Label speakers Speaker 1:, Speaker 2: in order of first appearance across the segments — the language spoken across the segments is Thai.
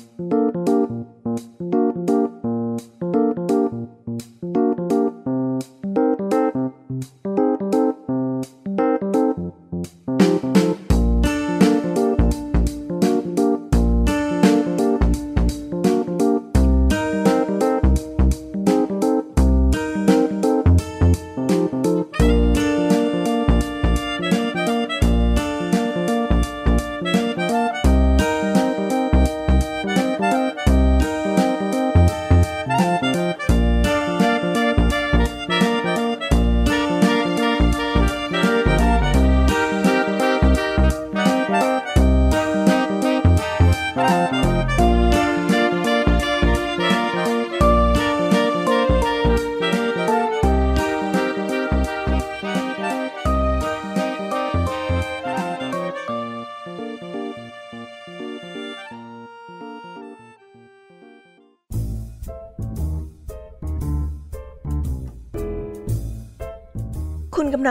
Speaker 1: คุ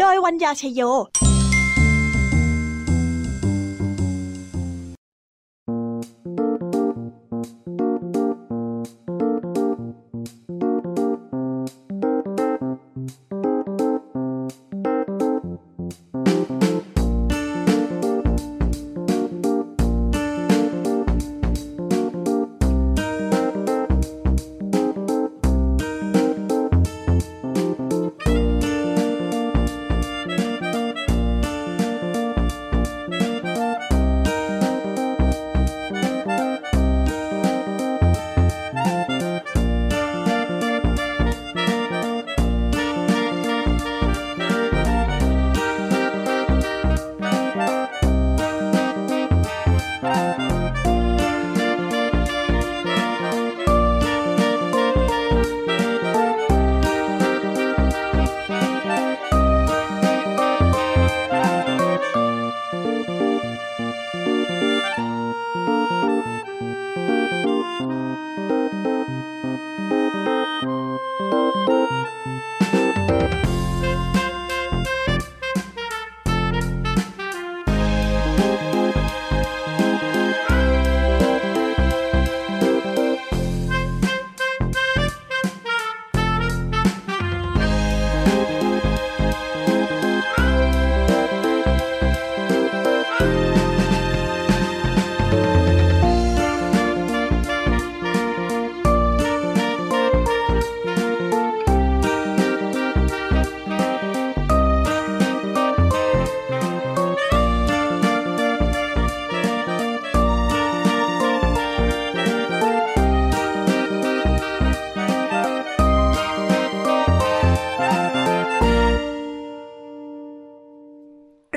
Speaker 1: โดยวัญญาชยโย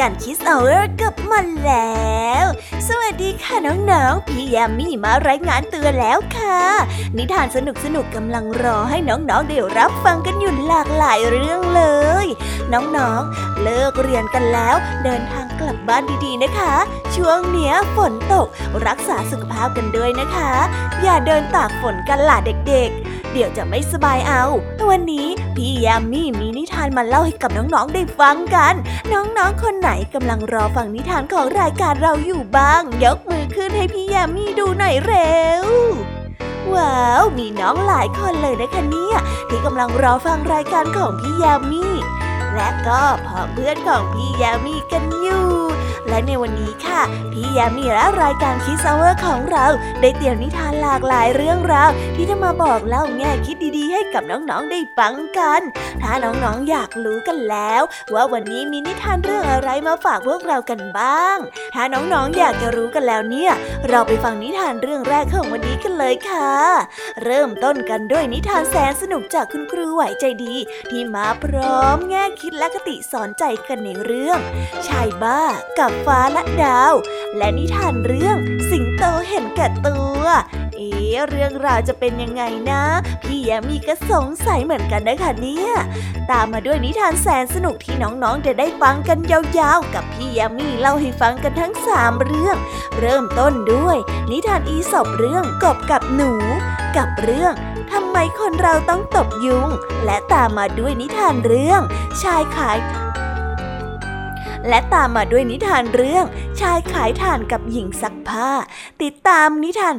Speaker 2: การคิสเอาเอร์กลับมาแล้ว สวัสดีค่ะน้องๆ พี่ยามีมารายงานเตือนแล้วค่ะ นิทานสนุกสนุกกำลังรอให้น้องๆได้รับฟังกันอยู่หลากหลายเรื่องเลย น้องๆ เลิกเรียนกันแล้วเดินทาง กลับบ้านดีๆนะคะ ช่วงเนี้ยฝนตกรักษาสุขภาพกันด้วยนะคะ อย่าเดินตากฝนกันล่ะเด็กๆ เดี๋ยวจะไม่สบายเอา วันนี้พี่ยามีมีนิทานมาเล่าให้กับน้องๆได้ฟังกัน น้องๆคนไหนกำลังรอฟังนิทานของรายการเราอยู่บ้าง ยกมือขึ้นให้พี่ยามีดูหน่อยเร็วว้าว มีน้องหลายคนเลยนะคะเนี่ยที่กำลังรอฟังรายการของพี่ยามี และก็ผองเพื่อนของพี่ยามีกันอยู่ และในวันนี้ค่ะ พี่ยามีและรายการ Kids World ของเรา ได้เตรียมนิทานหลากหลายเรื่องราว ที่จะมาบอกเล่าแง่คิดดีๆ ให้กับน้องๆได้ฟังกัน ถ้าน้องๆอยากรู้กันแล้ว ว่าวันนี้มีนิทานเรื่องอะไรมาฝากพวกเรากันบ้าง ถ้าน้องๆอยากจะรู้กันแล้วเนี่ย เราไปฟังนิทานเรื่องแรกของวันนี้กันเลยค่ะ เริ่มต้นกันด้วยนิทานแสนสนุกจากคุณครูไหวใจดี ที่มาพร้อมแง่คิดและคติสอนใจกันในเรื่องชายบ้ากับฟ้าและดาว และนิทานเรื่องสิงโตเห็นแก่ตัว เอ๊เรื่องราวจะเป็นยังไงนะ พี่แยมมีก็สงสัยเหมือนกันนะคะเนี่ย ตามมาด้วยนิทานแสนสนุกที่น้องๆจะได้ฟังกันยาวๆ กับพี่ยามีเล่าให้ฟังกันทั้งสามเรื่อง เริ่มต้นด้วย นิทานอีสอบเรื่องกบกับหนู กับเรื่องทำไมคนเราต้องตบยุง และตามมาด้วยนิทานเรื่อง ชายขาย และตามมาด้วยนิทานเรื่อง ชายขายถ่านกับหญิงซักผ้า ติดตามนิทาน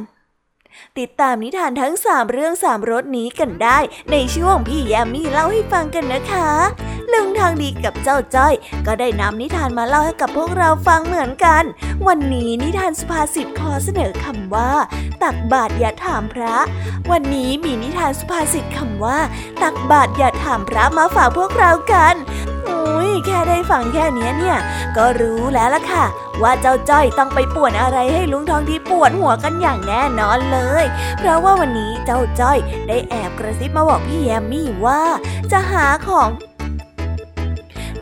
Speaker 2: ติดตามนิทานทั้งสามเรื่องสามรสนี้กันได้ ในช่วงพี่แยมมี่เล่าให้ฟังกันนะคะ ลุงทางดีกับเจ้าจ้อย ก็ได้นำนิทานมาเล่าให้กับพวกเราฟังเหมือนกัน วันนี้นิทานสุภาษิตขอเสนอคำว่า ตักบาตรอย่าถามพระ วันนี้มีนิทานสุภาษิตคำว่า ตักบาตรอย่าถามพระมาฝากพวกเรากัน อุ้ยแค่ได้ฟังแค่นี้เนี่ย ก็รู้แล้วล่ะค่ะ ว่าเจ้าจ้อยต้องไปป่วนอะไรให้ลุงทองดีปวดหัวกันอย่างแน่นอนเลย เพราะว่าวันนี้เจ้าจ้อยได้แอบกระซิบมาบอกพี่แยมมี่ว่า จะหาของ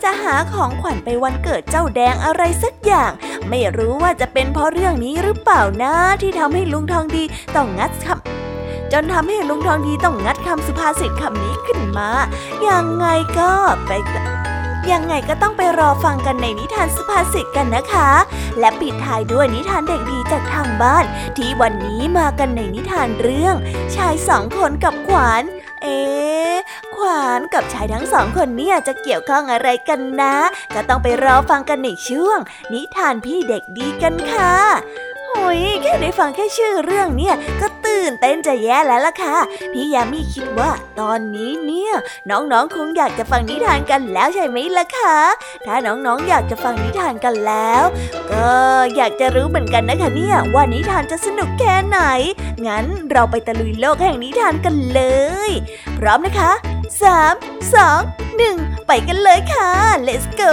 Speaker 2: จะหาของขวัญไปวันเกิดเจ้าแดงอะไรสักอย่าง ไม่รู้ว่าจะเป็นเพราะเรื่องนี้หรือเปล่านะ ที่ทำให้ลุงทองดีต้องงัดคำจนทำให้ลุงทองดีต้องงัดคำสุภาษิตคำนี้ขึ้นมา อยังไงก็ไป ยังไงก็ต้องไปรอฟังกันในนิทานสุภาษิตกันนะคะ และปิดท้ายด้วยนิทานเด็กดีจากทางบ้าน ที่วันนี้มากันในนิทานเรื่อง ชายสองคนกับขวาน เอ๊ขวานกับชายทั้งสองคนเนี่ยจะเกี่ยวข้องอะไรกันนะ ก็ต้องไปรอฟังกันในช่วง นิทานพี่เด็กดีกันค่ะโอ้ยแค่ได้ฟังแค่ชื่อเรื่องเนี่ยก็ ตื่นเต้นจะแย่แล้วล่ะค่ะ พี่ยามีคิดว่าตอนนี้เนี่ย น้องๆคงอยากจะฟังนิทานกันแล้วใช่ไหมล่ะคะ ถ้าน้องๆออยากจะฟังนิทานกันแล้ว ก็อยากจะรู้เหมือนกันนะคะเนี่ยว่านิทานจะสนุกแค่ไหน งั้นเราไปตะลุยโลกแห่งนิทานกันเลย พร้อมนะคะ 3 2 1 ไปกันเลยค่ะ let's go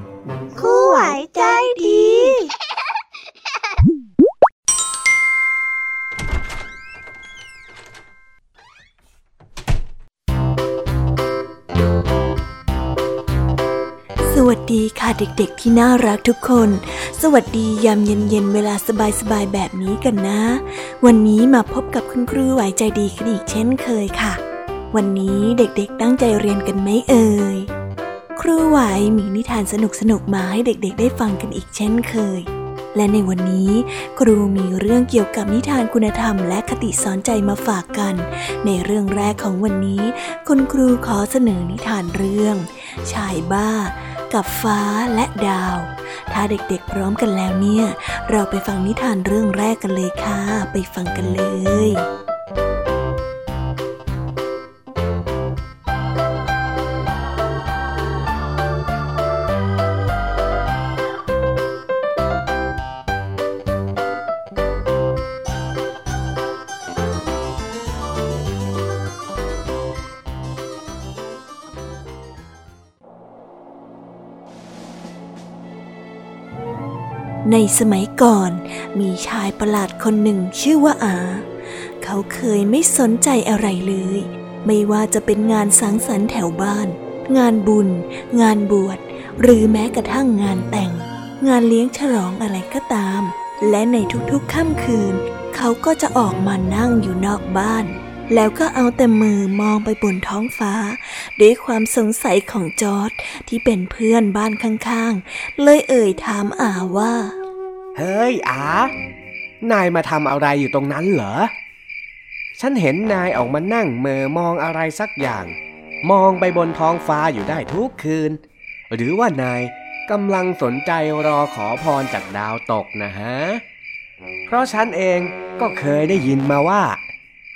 Speaker 3: เด็กๆ ที่น่ารักทุกคน สวัสดียามเย็นๆ เวลาสบายๆ แบบนี้กันนะ วันนี้มาพบกับคุณครูไหวใจดีกันอีกเช่นเคยค่ะ วันนี้เด็กๆ ตั้งใจเรียนกันไหมเอ่ย ครูไหวมีนิทานสนุกๆ มาให้เด็กๆ ได้ฟังกันอีกเช่นเคย และในวันนี้ครูมีเรื่องเกี่ยวกับนิทานคุณธรรมและคติสอนใจมาฝากกัน ในเรื่องแรกของวันนี้ คุณครูขอเสนอนิทานเรื่อง ชายบ้า กับฟ้าและดาว ถ้าเด็กๆพร้อมกันแล้วเนี่ย เราไปฟังนิทานเรื่องแรกกันเลยค่ะ ไปฟังกันเลย
Speaker 2: สมัยก่อน มีชายประหลาดคนหนึ่งชื่อว่าอา เขาเคยไม่สนใจอะไรเลย ไม่ว่าจะเป็นงานสังสรรค์แถวบ้าน งานบุญ งานบวช หรือแม้กระทั่งงานแต่ง งานเลี้ยงฉลองอะไรก็ตาม และในทุกๆค่ำคืน เขาก็จะออกมานั่งอยู่นอกบ้าน แล้วก็เอาแต่มือมองไปบนท้องฟ้า ด้วยความสงสัยของจอร์ดที่เป็นเพื่อนบ้านข้างๆ เลยเอ่ยถามอาว่า
Speaker 4: เฮ้ยอานายมาทำอะไรอยู่ตรงนั้นเหรอ ฉันเห็นนายออกมานั่งเมอมองอะไรสักอย่าง มองไปบนท้องฟ้าอยู่ได้ทุกคืน หรือว่านายกำลังสนใจรอขอพรจากดาวตกนะฮะ เพราะฉันเองก็เคยได้ยินมาว่า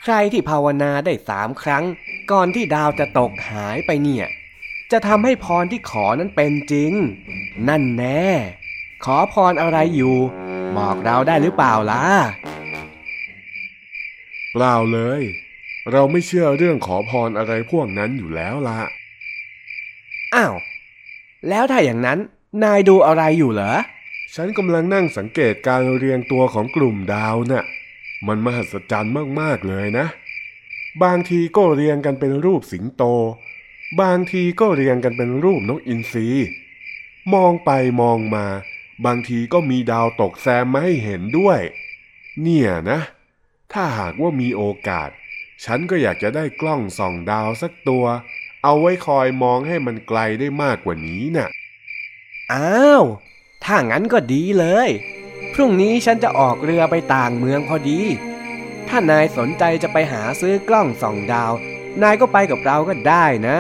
Speaker 4: ใครที่ภาวนาได้สามครั้ง ก่อนที่ดาวจะตกหายไปเนี่ย จะทำให้พรที่ขอนั้นเป็นจริง นั่นแน่ ขอพรอะไรอยู่ บอกเราได้หรือเปล่าล่ะ
Speaker 5: เปล่าเลย เราไม่เชื่อเรื่องขอพรอะไรพวกนั้นอยู่แล้วละ
Speaker 4: อ้าว แล้วถ้าอย่างนั้นนายดูอะไรอยู่เหรอ
Speaker 5: ฉันกำลังนั่งสังเกตการเรียงตัวของกลุ่มดาวน่ะ มันมหัศจรรย์มากๆเลยนะ บางทีก็เรียงกันเป็นรูปสิงโต บางทีก็เรียงกันเป็นรูปนกอินทรีมองไปมองมา บางทีก็มีดาวตกแซมมาให้เห็นด้วย เนี่ยนะ ถ้าหากว่ามีโอกาส ฉันก็อยากจะได้กล้องส่องดาวสักตัว เอาไว้คอยมองให้มันไกลได้มากกว่านี้น่ะ
Speaker 4: อ้าว ถ้างั้นก็ดีเลย พรุ่งนี้ฉันจะออกเรือไปต่างเมืองพอดี ถ้านายสนใจจะไปหาซื้อกล้องส่องดาว นายก็ไปกับเราก็ได้นะ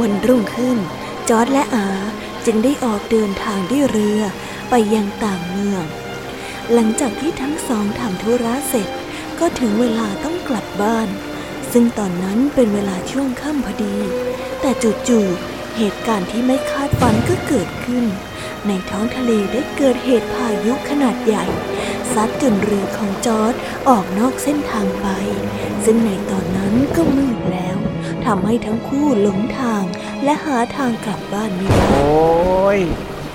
Speaker 2: วันรุ่งขึ้น จอร์ดและอาจึงได้ออกเดินทางด้วยเรือไปยังต่างเมือง หลังจากที่ทั้งสองทำธุระเสร็จ ก็ถึงเวลาต้องกลับบ้าน ซึ่งตอนนั้นเป็นเวลาช่วงค่ำพอดี แต่จู่ๆเหตุการณ์ที่ไม่คาดฝันก็เกิดขึ้น ในท้องทะเลได้เกิดเหตุพายุขนาดใหญ่ซัดจนเรือของจอร์ดออกนอกเส้นทางไป ซึ่งในตอนนั้นก็มืดแล้ว ทำให้ทั้งคู่หลงทาง และหาทางกลับบ้านไม่ได้
Speaker 4: โอ้ย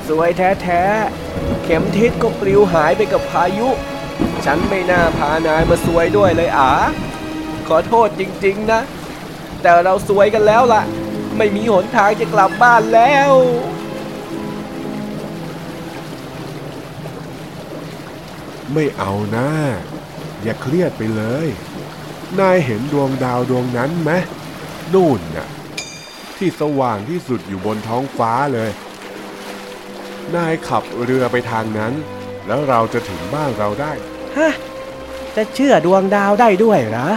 Speaker 4: สวยแท้ๆ เข็มทิศก็ปลิวหายไปกับพายุ ฉันไม่น่าพานายมาสวยด้วยเลยอา ขอโทษจริงๆนะ แต่เราสวยกันแล้วล่ะ ไม่มีหนทางจะกลับบ้านแล้ว
Speaker 5: ไม่เอานะ อย่าเครียดไปเลย นายเห็นดวงดาวดวงนั้นไหม นู่นน่ะที่สว่างที่สุดอยู่บนท้องฟ้าเลย นายขับเรือไปทางนั้น แล้วเราจะถึงบ้านเราได้
Speaker 4: ฮะ จะเชื่อดวงดาวได้ด้วยเหรอ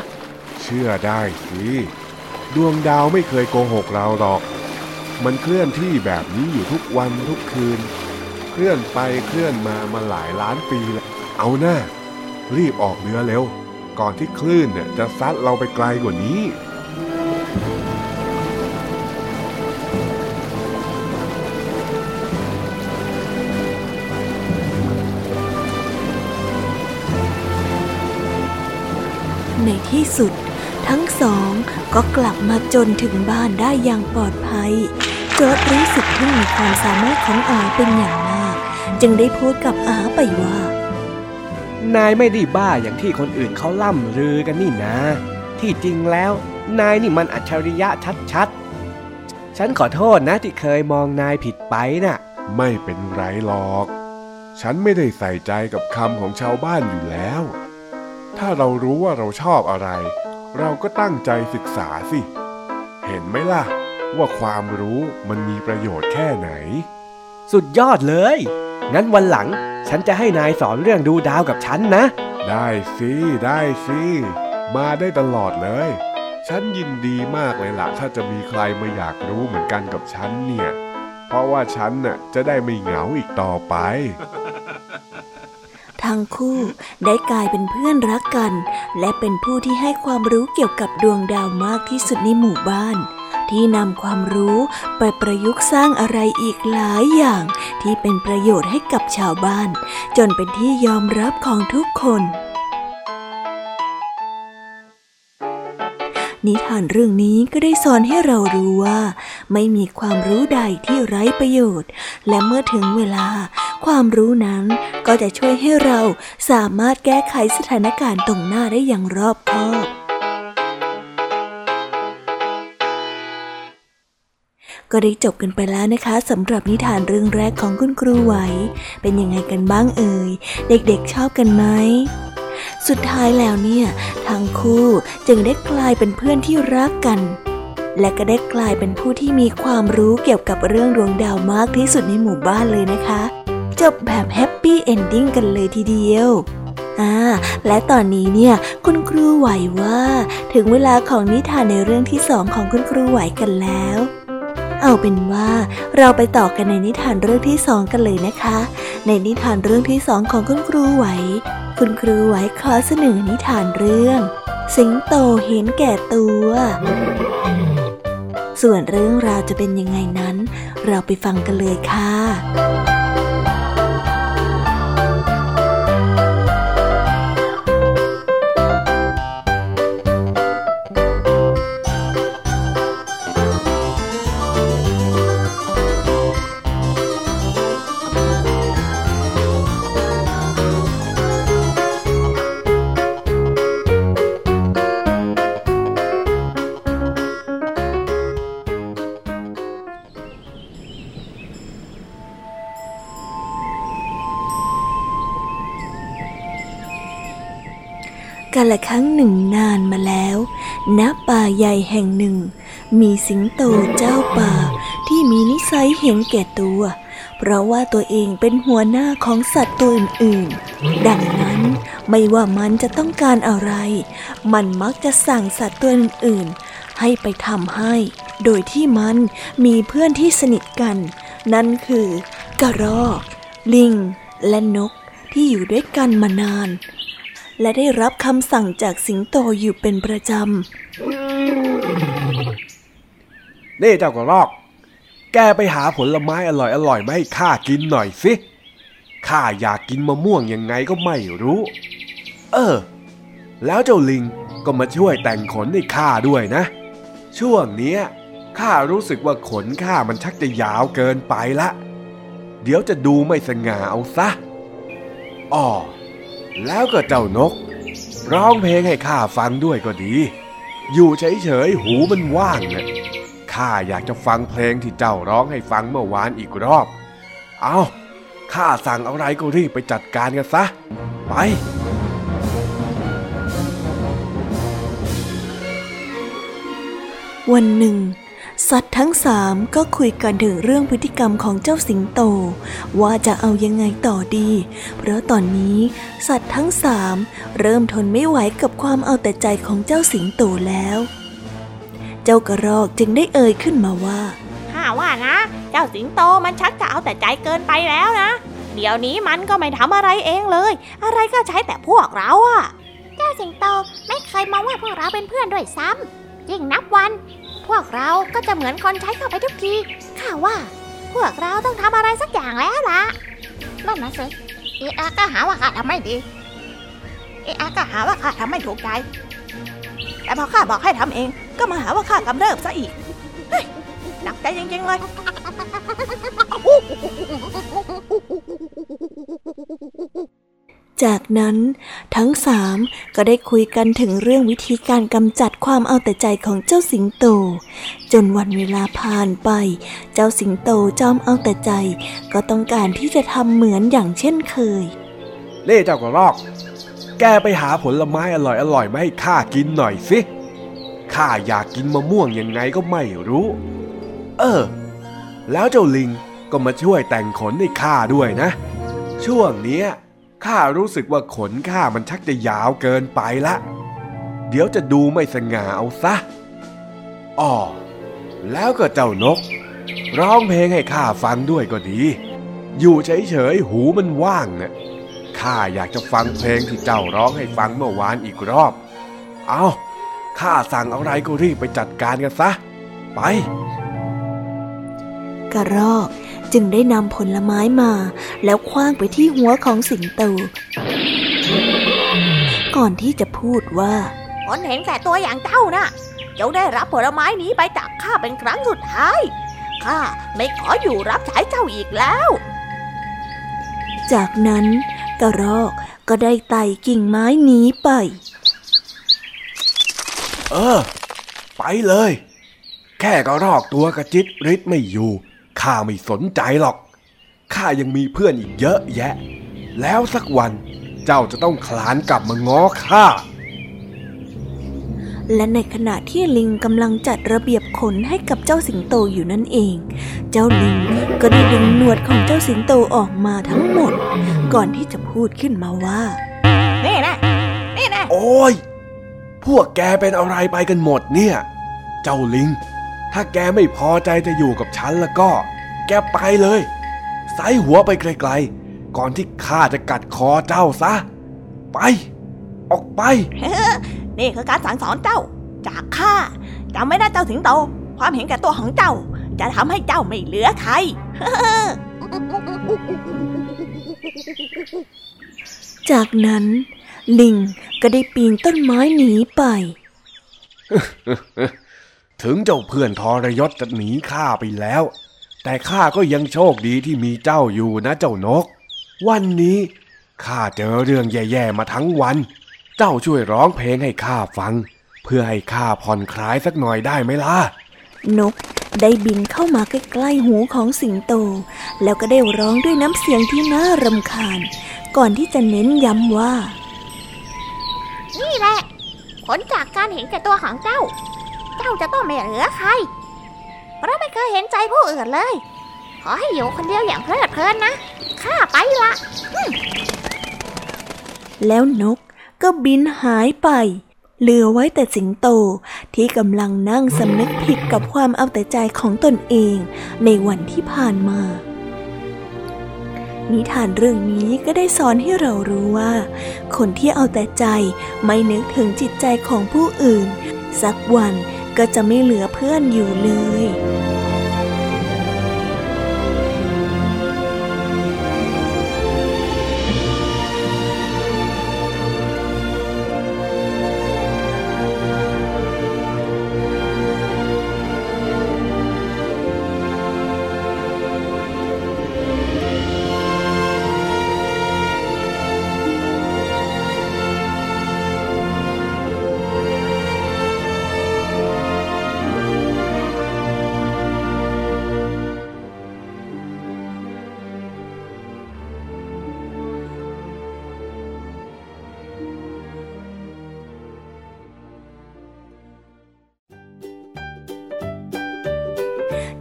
Speaker 5: เชื่อได้สิ ดวงดาวไม่เคยโกหกเราหรอก มันเคลื่อนที่แบบนี้อยู่ทุกวันทุกคืน เคลื่อนไปเคลื่อนมามาหลายล้านปีแล้ว เอาหน้า รีบออกเรือเร็ว ก่อนที่คลื่นเนี่ยจะซัดเราไปไกลกว่านี้
Speaker 2: ที่สุด ทั้งสองก็กลับมาจนถึงบ้านได้อย่างปลอดภัยจอร์ดรู้สึกทึ่งในความสามารถของอาเป็นอย่างมาก จึงได้พูดกับอาไปว่า
Speaker 4: นายไม่ได้บ้าอย่างที่คนอื่นเขาล่ำลือกันนี่นะ ที่จริงแล้ว นายนี่มันอัจฉริยะชัดๆ ฉันขอโทษนะที่เคยมองนายผิดไปน่ะ
Speaker 5: ไม่เป็นไรหรอก ฉันไม่ได้ใส่ใจกับคำของชาวบ้านอยู่แล้ว ถ้าเรารู้ว่าเราชอบอะไร เราก็ตั้งใจศึกษาสิ เห็นไหมล่ะ ว่าความรู้มันมีประโยชน์แค่ไหน
Speaker 4: สุดยอดเลย งั้นวันหลัง ฉันจะให้นายสอนเรื่องดูดาวกับฉันนะ
Speaker 5: ได้สิ ได้สิ มาได้ตลอดเลย ฉันยินดีมากเลยล่ะ ถ้าจะมีใครมาอยากรู้เหมือนกันกับฉันเนี่ย เพราะว่าฉันน่ะจะได้ไม่เหงาอีกต่อไป
Speaker 2: ทั้งคู่ได้กลายเป็นเพื่อนรักกัน และเป็นผู้ที่ให้ความรู้เกี่ยวกับดวงดาวมากที่สุดในหมู่บ้าน ที่นำความรู้ไปประยุกต์สร้างอะไรอีกหลายอย่าง ที่เป็นประโยชน์ให้กับชาวบ้าน จนเป็นที่ยอมรับของทุกคน นิทานเรื่องนี้ก็ได้สอนให้เรารู้ว่า ไม่มีความรู้ใดที่ไร้ประโยชน์ และเมื่อถึงเวลา ความรู้นั้นก็จะช่วยให้เราสามารถแก้ไขสถานการณ์ตรงหน้าได้อย่างรอบคอบก็ได้จบกันไปแล้วนะคะสำหรับนิทานเรื่องแรกของคุณครูไหว เป็นยังไงกันบ้างเอ่ย เด็กๆชอบกันไหม สุดท้ายแล้วเนี่ย ทั้งคู่จึงได้กลายเป็นเพื่อนที่รักกัน และก็ได้กลายเป็นผู้ที่มีความรู้เกี่ยวกับเรื่องดวงดาวมากที่สุดในหมู่บ้านเลยนะคะ จบแบบแฮปปี้เอนดิ้งกันเลยทีเดียวอ่าและตอนนี้เนี่ย คุณครูไหวว่า ถึงเวลาของนิทานในเรื่องที่สองของคุณครูไหวกันแล้ว เอาเป็นว่าเราไปต่อกันในนิทานเรื่องที่สองกันเลยนะคะ ในนิทานเรื่องที่สองของคุณครูไหว คุณครูไหวขอเสนอนิทานเรื่อง สิงโตเห็นแก่ตัว ส่วนเรื่องราวจะเป็นยังไงนั้น เราไปฟังกันเลยค่ะ กาละครั้งหนึ่งนานมาแล้วณป่าใหญ่แห่งหนึ่ง มีสิงโตเจ้าป่าที่มีนิสัยเห็นแก่ตัว เพราะว่าตัวเองเป็นหัวหน้าของสัตว์ตัวอื่นๆ ดังนั้นไม่ว่ามันจะต้องการอะไร มันมักจะสั่งสัตว์ตัวอื่นๆ ให้ไปทำให้ โดยที่มันมีเพื่อนที่สนิทกัน นั่นคือกระรอก ลิง และนกที่อยู่ด้วยกันมานาน และได้รับคำสั่งจากสิงโตอยู่เป็นประจำ
Speaker 4: นี่เจ้ากระรอก แกไปหาผลไม้อร่อยอร่อยมาให้ข้ากินหน่อยสิ ข้าอยากกินมะม่วงยังไงก็ไม่รู้ เออ แล้วเจ้าลิงก็มาช่วยแต่งขนให้ข้าด้วยนะ ช่วงนี้ข้ารู้สึกว่าขนข้ามันชักจะยาวเกินไปละ เดี๋ยวจะดูไม่สง่าเอาซะอ๋อ แล้วก็เจ้านก ร้องเพลงให้ข้าฟังด้วยก็ดี อยู่เฉยๆหูมันว่างนะข้าอยากจะฟังเพลงที่เจ้าร้องให้ฟังเมื่อวานอีกรอบ เอาข้าสั่งอะไรก็รีบไปจัดการกันซะ ไป
Speaker 2: วันหนึ่ง สัตว์ทั้งสามก็คุยกันถึงเรื่องพฤติกรรมของเจ้าสิงโต ว่าจะเอายังไงต่อดี เพราะตอนนี้ สัตว์ทั้งสามเริ่มทนไม่ไหวกับความเอาแต่ใจของเจ้าสิงโตแล้ว เจ้ากระรอกจึงได้เอ่ยขึ้นมาว่า
Speaker 6: ข้าว่านะ เจ้าสิงโตมันชักจะเอาแต่ใจเกินไปแล้วนะ เดี๋ยวนี้มันก็ไม่ทำอะไรเองเลย อะไรก็ใช้แต่พวกเราอะ
Speaker 7: เจ้าสิงโตไม่เคยมองว่าพวกเราเป็นเพื่อนด้วยซ้ำยิ่งนับวัน พวกเราก็จะเหมือนคนใช้เข้าไปทุกที ข้าว่า พวกเราต้องทำอะไรสักอย่างแล้วล่ะ นั่นนะสิเออาก็หาว่าข้าทำไม่ดี เออาก็หาว่าข้าทำไม่ถูกใจ
Speaker 1: แต่พอข้าบอกให้ทำเอง ก็มาหาว่าข้ากำเริบซะอีกหนักใจจริงๆเลย
Speaker 2: จากนั้นทั้งสามก็ได้คุยกันถึงเรื่องวิธีการกำจัดความเอาแต่ใจของเจ้าสิงโต จนวันเวลาผ่านไป เจ้าสิงโตจอมเอาแต่ใจ ก็ต้องการที่จะทำเหมือนอย่างเช่นเคย
Speaker 4: เล่เจ้ากระรอก แกไปหาผลไม้อร่อยอร่อยมาให้ข้ากินหน่อยสิข้าอยากกินมะม่วงยังไงก็ไม่รู้ เออ แล้วเจ้าลิงก็มาช่วยแต่งขนให้ข้าด้วยนะ ช่วงเนี้ย ข้ารู้สึกว่าขนข้ามันชักจะยาวเกินไปละ เดี๋ยวจะดูไม่สง่าเอาซะอ๋อแล้วก็เจ้านก ร้องเพลงให้ข้าฟังด้วยก็ดี อยู่เฉยๆหูมันว่างน่ะข้าอยากจะฟังเพลงที่เจ้าร้องให้ฟังเมื่อวานอีกรอบ เอาข้าสั่งอะไรก็รีบไปจัดการกันซะ ไป
Speaker 2: กระรอก จึงได้นำผลไม้มา แล้วคว้างไปที่หัวของสิงโต ก่อนที่จะพูดว่า
Speaker 6: คนเห็นแก่ตัวอย่างเจ้านะ่ะจะได้รับผลไม้นี้ไปจากข้าเป็นครั้งสุดท้ายข้าไม่ขออยู่รับใช้เจ้าอีกแล้ว
Speaker 2: จากนั้นกระรอกก็ได้ไต่กิ่งไม้หนีไป
Speaker 4: เออ ไปเลย แค่กระรอกตัวกระจิตริดไม่อยู่ ข้าไม่สนใจหรอก ข้ายังมีเพื่อนอีกเยอะแยะ แล้วสักวันเจ้าจะต้องคลานกลับมาง้อข้า
Speaker 2: และในขณะที่ลิงกำลังจัดระเบียบขนให้กับเจ้าสิงโตอยู่นั่นเอง เจ้าลิงก็ได้ดึงหนวดของเจ้าสิงโตออกมาทั้งหมด ก่อนที่จะพูดขึ้นมาว่า
Speaker 6: นี่นะ นี่นะ
Speaker 4: โอ้ย พวกแกเป็นอะไรไปกันหมดเนี่ย เจ้าลิงถ้าแกไม่พอใจจะอยู่กับฉันแล้วก็ แกไปเลยไซหัวไปไกลๆ ก่อนที่ข้าจะกัดคอเจ้าซะ ไป ออกไป
Speaker 6: นี่คือการสั่งสอนเจ้า จากข้าจำไม่ได้เจ้าสิงโต ความเห็นแก่ตัวของเจ้า จะทำให้เจ้าไม่เหลือใคร
Speaker 2: จากนั้นลิงก็ได้ปีนต้นไม้หนีไป
Speaker 4: ถึงเจ้าเพื่อนทรยศจะหนีข้าไปแล้ว แต่ข้าก็ยังโชคดีที่มีเจ้าอยู่นะเจ้านก วันนี้ข้าเจอเรื่องแย่ๆมาทั้งวัน เจ้าช่วยร้องเพลงให้ข้าฟัง เพื่อให้ข้าผ่อนคลายสักหน่อยได้ไหมล่ะ
Speaker 2: นกได้บินเข้ามาใกล้ๆหูของสิงโต แล้วก็ได้ร้องด้วยน้ำเสียงที่น่ารำคาญ ก่อนที่จะเน้นย้ำว่า
Speaker 7: นี่แหละ ผลจากการเห็นแก่ตัวของเจ้า เจ้าจะต้องไม่เหลือใคร เพราะไม่เคยเห็นใจผู้อื่นเลย ขอให้อยู่คนเดียวอย่างเพลิดเพลินนะ ข้าไปละ
Speaker 2: แล้วนกก็บินหายไป เหลือไว้แต่สิงโตที่กำลังนั่งสำนึกผิดกับความเอาแต่ใจของตนเองในวันที่ผ่านมา นิทานเรื่องนี้ก็ได้สอนให้เรารู้ว่า คนที่เอาแต่ใจไม่นึกถึงจิตใจของผู้อื่น สักวันก็จะไม่เหลือเพื่อนอยู่เลย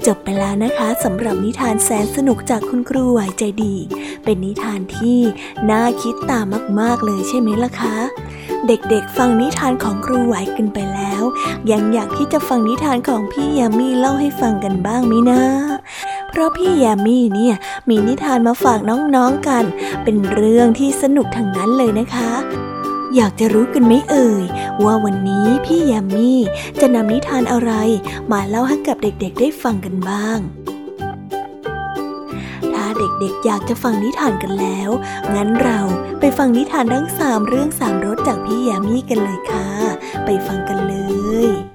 Speaker 2: จบไปแล้วนะคะสำหรับนิทานแสนสนุกจากคุณครูไหวใจดี เป็นนิทานที่น่าคิดตามมาก ๆ เลยใช่ไหมล่ะคะ เด็กๆ ฟังนิทานของครูไหวกันไปแล้ว ยังอยากที่จะฟังนิทานของพี่ยามีเล่าให้ฟังกันบ้างไหมนะเพราะพี่ยามีเนี่ยมีนิทานมาฝากน้องๆกัน เป็นเรื่องที่สนุกทั้งนั้นเลยนะคะ อยากจะรู้กันไหมเอ่ย ว่าวันนี้พี่ยามีจะนำนิทานอะไรมาเล่าให้กับเด็กๆได้ฟังกันบ้าง ถ้าเด็กๆอยากจะฟังนิทานกันแล้ว งั้นเราไปฟังนิทานทั้งสามเรื่องสามรสจากพี่ยามีกันเลยค่ะ ไปฟังกันเลย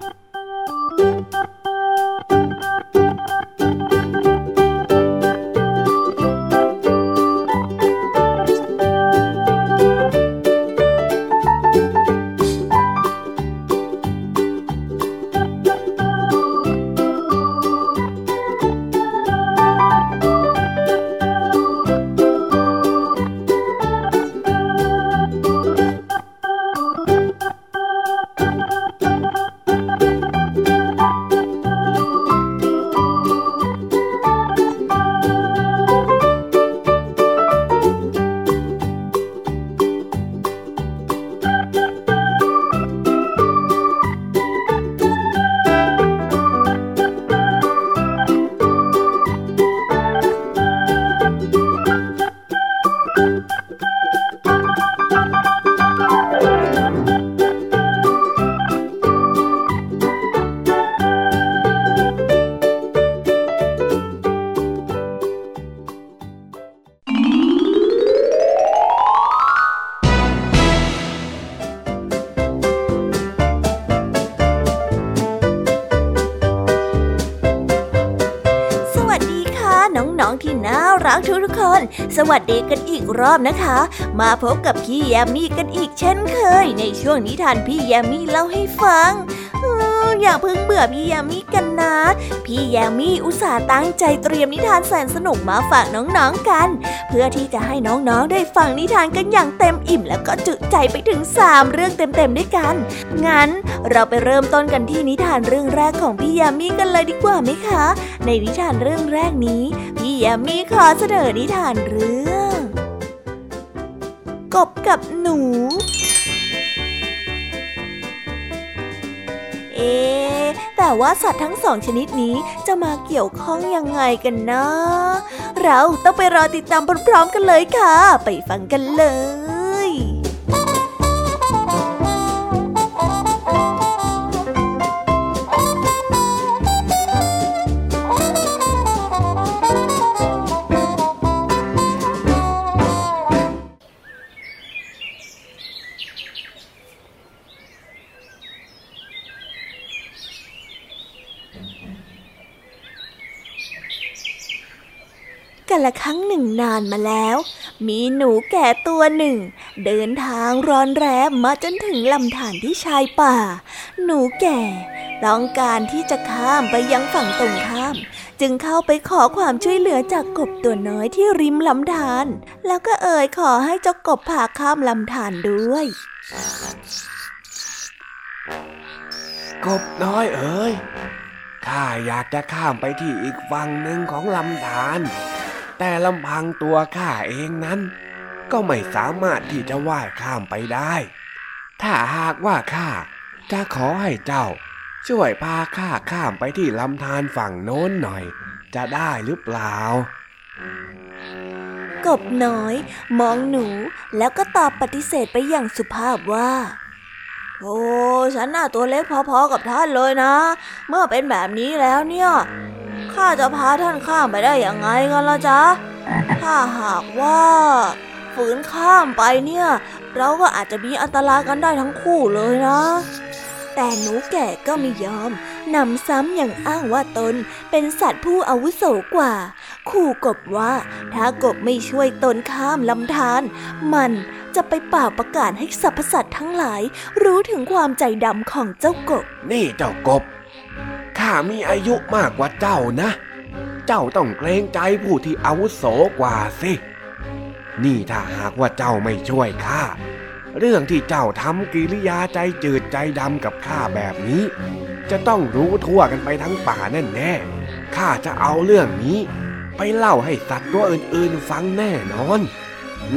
Speaker 2: รอบนะคะ มาพบกับพี่แยมมี่กันอีกเช่นเคย ในช่วงนิทานพี่แยมมี่เล่าให้ฟังอย่าเพิ่งเบื่อพี่แยมมี่กันนะ พี่แยมมี่อุตส่าห์ตั้งใจเตรียมนิทานแสนสนุกมาฝากน้องๆกัน เพื่อที่จะให้น้องๆได้ฟังนิทานกันอย่างเต็มอิ่ม แล้วก็จุใจไปถึง 3 เรื่องเต็มๆด้วยกัน งั้นเราไปเริ่มต้นกันที่นิทานเรื่องแรกของพี่แยมมี่กันเลยดีกว่าไหมคะ ในนิทานเรื่องแรกนี้ พี่แยมมี่ขอเสนอนิทานเรื่อง บกับหนู เอ๊แต่ว่าสัตว์ทั้งสองชนิดนี้จะมาเกี่ยวข้องยังไงกันนะ เราต้องไปรอติดตามพร้อมๆกันเลยค่ะ ไปฟังกันเลย กันละครั้งหนึ่งนานมาแล้ว มีหนูแก่ตัวหนึ่ง เดินทางร้อนแรมมาจนถึงลำธารที่ชายป่า หนูแก่ต้องการที่จะข้ามไปยังฝั่งตรงข้าม จึงเข้าไปขอความช่วยเหลือจากกบตัวน้อยที่ริมลำธารแล้วก็เอ่ยขอให้เจ้ากบพาข้ามลำธารด้วย
Speaker 4: กบน้อยเอ๋ย ข้าอยากจะข้ามไปที่อีกฝั่งหนึ่งของลำธาร แต่ลำพังตัวข้าเองนั้น ก็ไม่สามารถที่จะว่ายข้ามไปได้ ถ้าหากว่าข้าจะขอให้เจ้า ช่วยพาข้าข้ามไปที่ลำธารฝั่งโน้นหน่อย จะได้หรือเปล่า
Speaker 2: กบน้อย มองหนูแล้วก็ตอบปฏิเสธไปอย่างสุภาพว่า โอ้ฉันน่าตัวเล็กพอๆกับท่านเลยนะ เมื่อเป็นแบบนี้แล้วเนี่ยข้าจะพาท่านข้ามไปได้อย่างไงกันล่ะจ๊ะถ้าหากว่าฝืนข้ามไปเนี่ย เราก็อาจจะมีอันตรายกันได้ทั้งคู่เลยนะ แต่หนูแก่ก็ไม่ยอมนำซ้ำอย่างอ้างว่าตนเป็นสัตว์ผู้อาวุโสกว่า ขู่กบว่าถ้ากบไม่ช่วยตนข้ามลำธารมันจะไปป่าประกาศให้สรรพสัตว์ทั้งหลาย รู้ถึงความใจดำของเจ้ากบ
Speaker 4: นี่เจ้ากบ ข้ามีอายุมากกว่าเจ้านะ เจ้าต้องเกรงใจผู้ที่อาวุโสกว่าสิ นี่ถ้าหากว่าเจ้าไม่ช่วยข้า เรื่องที่เจ้าทำกิริยาใจจืดใจดำกับข้าแบบนี้ จะต้องรู้ทั่วกันไปทั้งป่าแน่แน่ข้าจะเอาเรื่องนี้ ไปเล่าให้สัตว์ตัวอื่นๆฟังแน่นอน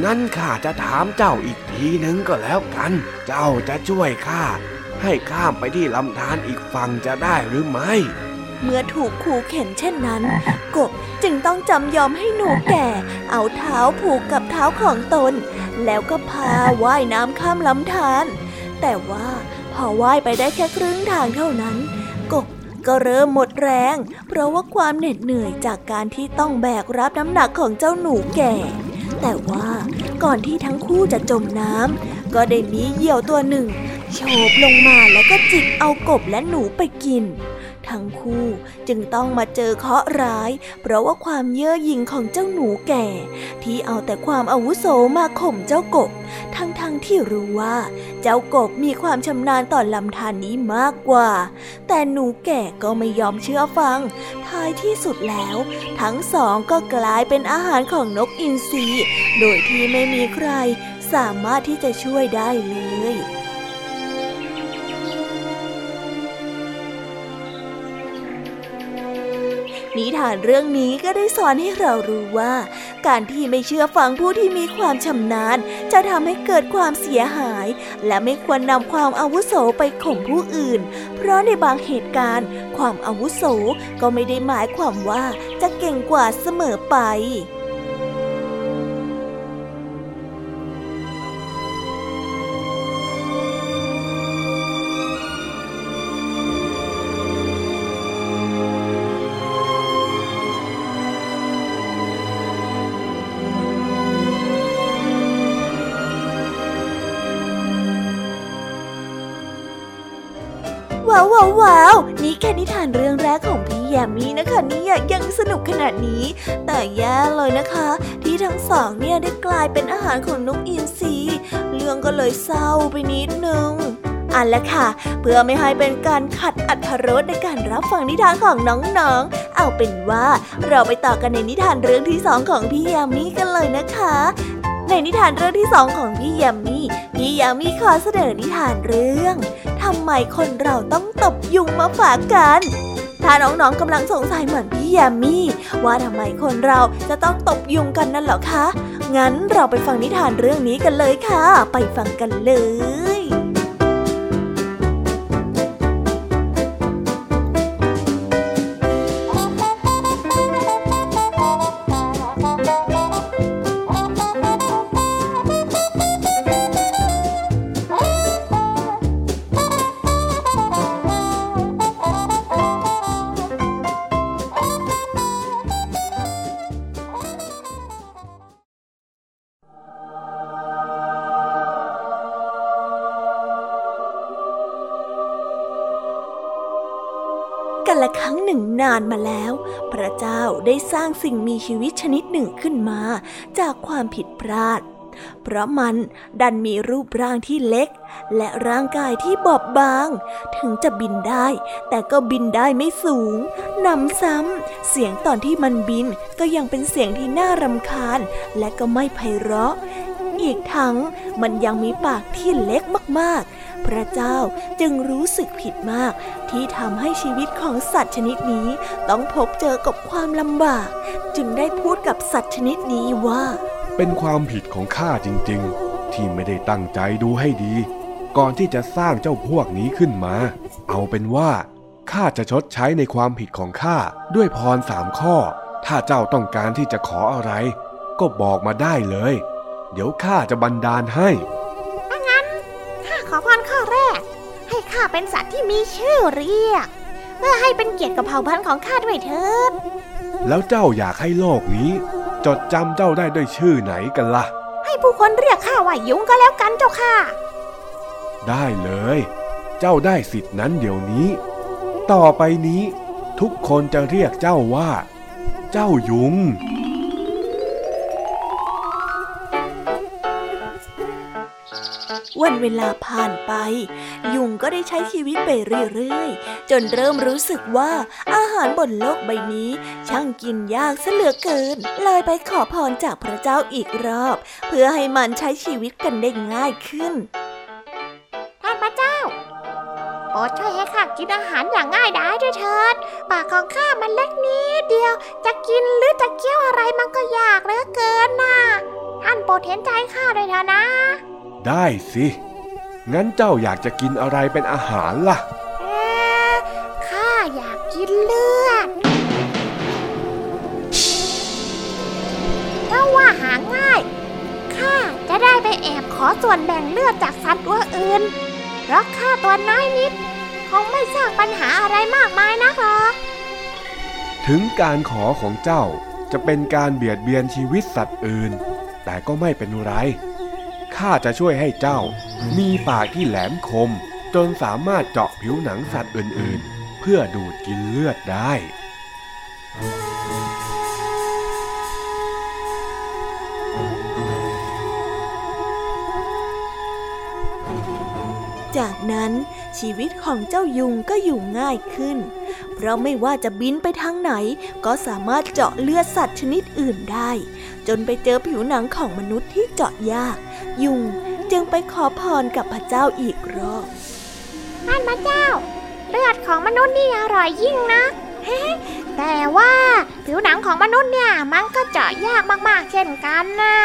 Speaker 4: งั้นข้าจะถามเจ้าอีกทีหนึ่งก็แล้วกัน เจ้าจะช่วยข้าให้ข้ามไปที่ลำธารอีกฝั่งจะได้หรือไม่
Speaker 2: เมื่อถูกขู่เข็นเช่นนั้น กบจึงต้องจำยอมให้หนูแก่ เอาเท้าผูกกับเท้าของตน แล้วก็พาว่ายน้ำข้ามลำธารแต่ว่าพอว่ายไปได้แค่ครึ่งทางเท่านั้น กบก็เริ่มหมดแรง เพราะว่าความเหน็ดเหนื่อยจากการที่ต้องแบกรับน้ำหนักของเจ้าหนูแก่ แต่ว่าก่อนที่ทั้งคู่จะจมน้ำก็ได้มีเหยี่ยวตัวหนึ่งโฉบลงมาแล้วก็จิกเอากบและหนูไปกิน ทั้งคู่จึงต้องมาเจอเคราะห์ร้าย เพราะว่าความเย่อหยิ่งของเจ้าหนูแก่ ที่เอาแต่ความอาวุโสมาข่มเจ้ากบ ทั้งๆทที่รู้ว่า เจ้ากบมีความชำนาญต่อลำธารนนี้มากกว่า แต่หนูแก่ก็ไม่ยอมเชื่อฟัง ท้ายที่สุดแล้ว ทั้งสองก็กลายเป็นอาหารของนกอินทรีโดยที่ไม่มีใครสามารถที่จะช่วยได้เลย นิทานเรื่องนี้ก็ได้สอนให้เรารู้ว่า การที่ไม่เชื่อฟังผู้ที่มีความชำนาญ จะทำให้เกิดความเสียหาย และไม่ควรนำความอาวุโสไปข่มผู้อื่น เพราะในบางเหตุการณ์ ความอาวุโสก็ไม่ได้หมายความว่าจะเก่งกว่าเสมอไป วว้าวว้าวว้าว นี่แค่นิทานเรื่องแรกของพี่แยมมี่นะคะเนี่ยยังสนุกขนาดนี้ แต่แย่เลยนะคะ ที่ทั้งสองเนี่ยได้กลายเป็นอาหารของนกอินทรีเรื่องก็เลยเศร้าไปนิดนึงอันละค่ะ เพื่อไม่ให้เป็นการขัดอัธรสในการรับฟังนิทานของน้องๆ เอาเป็นว่าเราไปต่อกันในนิทานเรื่องที่สองของพี่ยามีกันเลยนะคะ ในนิทานเรื่องที่สองของพี่ยามีพี่ยามีขอเสนอนิทานเรื่อง ทำไมคนเราต้องตบยุงมาฝากกัน ถ้าน้องๆกำลังสงสัยเหมือนพี่ยามีว่าทำไมคนเราจะต้องตบยุงกันนั่นหรอคะ งั้นเราไปฟังนิทานเรื่องนี้กันเลยค่ะ ไปฟังกันเลย สิ่งมีชีวิตชนิดหนึ่งขึ้นมา จากความผิดพลาด เพราะมันดันมีรูปร่างที่เล็ก และร่างกายที่บอบบาง ถึงจะบินได้ แต่ก็บินได้ไม่สูงนำซ้ำเสียงตอนที่มันบินก็ยังเป็นเสียงที่น่ารำคาญ และก็ไม่ไพเราะ อีกทั้งมันยังมีปากที่เล็กมากๆ พระเจ้าจึงรู้สึกผิดมากที่ทำให้ชีวิตของสัตว์ชนิดนี้ต้องพบเจอกับความลำบาก จึงได้พูดกับสัตว์ชนิดนี้ว่า
Speaker 4: เป็นความผิดของข้าจริงๆ ที่ไม่ได้ตั้งใจดูให้ดี ก่อนที่จะสร้างเจ้าพวกนี้ขึ้นมา เอาเป็นว่าข้าจะชดใช้ในความผิดของข้าด้วยพรสามข้อ ถ้าเจ้าต้องการที่จะขออะไร ก็บอกมาได้เลย เดี๋ยวข้าจะบันดาลให้
Speaker 7: อพรข้อแรก ให้ข้าเป็นสัตว์ที่มีชื่อเรียก เพื่อให้เป็นเกียรติกับเผ่าพันธุ์ของข้าด้วยเถิด
Speaker 4: แล้วเจ้าอยากให้โลกนี้ จดจำเจ้าได้ด้วยชื่อไหนกันละ่ะ
Speaker 7: ให้ผู้คนเรียกข้าว่ายุงก็แล้วกันเจ้าค่ะ
Speaker 4: ได้เลย เจ้าได้สิทธินั้นเดี๋ยวนี้ ต่อไปนี้ ทุกคนจะเรียกเจ้าว่า เจ้ายุง
Speaker 2: วันเวลาผ่านไป ยุงก็ได้ใช้ชีวิตไปเรื่อยๆ จนเริ่มรู้สึกว่าอาหารบนโลกใบนี้ ช่างกินยากเสลือเกิน เลยไปขอพรจากพระเจ้าอีกรอบ เพื่อให้มันใช้ชีวิตกันได้ง่ายขึ้น
Speaker 7: ท่านพระเจ้าโปรดช่วยให้ข้ากินอาหารอย่างง่ายดายด้วยเถิด ปากของข้ามันเล็กนิดเดียว จะกินหรือจะเคี้ยวอะไรมันก็ยากเหลือเกินน่ะ ท่านโปรดเห็นใจข้าด้วยเถอะนะ
Speaker 4: ได้สิ งั้นเจ้าอยากจะกินอะไรเป็นอาหารล่ะ
Speaker 7: ข้าอยากกินเลือดเพราะว่าหาง่าย ข้าจะได้ไปแอบขอส่วนแบ่งเลือดจากสัตว์ตัวอื่น เพราะข้าตัวน้อยนิด คงไม่สร้างปัญหาอะไรมากมายนักหรอก
Speaker 4: ถึงการขอของเจ้าจะเป็นการเบียดเบียนชีวิตสัตว์อื่น แต่ก็ไม่เป็นไร ข้าจะช่วยให้เจ้า มีปากที่แหลมคม จนสามารถเจาะผิวหนังสัตว์อื่นๆ เพื่อดูดกินเลือดได้
Speaker 2: จากนั้นชีวิตของเจ้ายุงก็อยู่ง่ายขึ้น เพราะไม่ว่าจะบินไปทางไหน ก็สามารถเจาะเลือดสัตว์ชนิดอื่นได้ จนไปเจอผิวหนังของมนุษย์ที่เจาะยาก ยุงจึงไปขอพรกับพระเจ้าอีกรอบ
Speaker 7: ท่านพระเจ้า เลือดของมนุษย์นี่อร่อยยิ่งนะแต่ว่าผิวหนังของมนุษย์เนี่ยมันก็เจาะยากมากๆเช่นกันนะ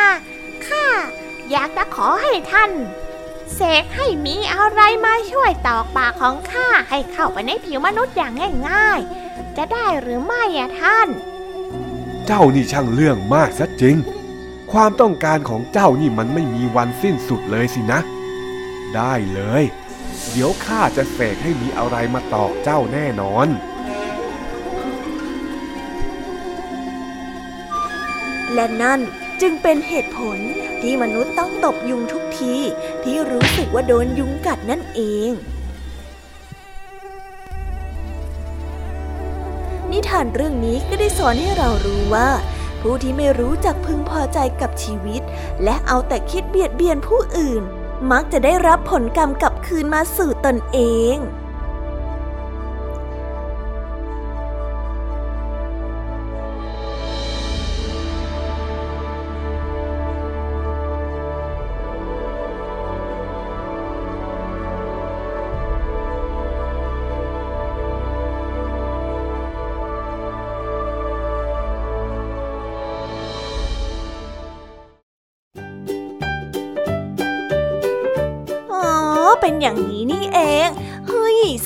Speaker 7: ข้าอยากจะขอให้ท่าน เสกให้มีอะไรมาช่วยตอกปากของข้าให้เข้าไปในผิวมนุษย์อย่างง่าย ๆ จะได้หรือไม่อะท่าน
Speaker 4: เจ้านี่ช่างเรื่องมากซะจริง ความต้องการของเจ้านี่มันไม่มีวันสิ้นสุดเลยสินะ ได้เลย เดี๋ยวข้าจะเสกให้มีอะไรมาตอกเจ้าแน่นอน
Speaker 2: และนั่นจึงเป็นเหตุผลที่มนุษย์ต้องตบยุงทุกที ที่รู้สึกว่าโดนยุงกัดนั่นเอง นิทานเรื่องนี้ก็ได้สอนให้เรารู้ว่า ผู้ที่ไม่รู้จักพึงพอใจกับชีวิต และเอาแต่คิดเบียดเบียนผู้อื่น มักจะได้รับผลกรรมกลับคืนมาสู่ตนเอง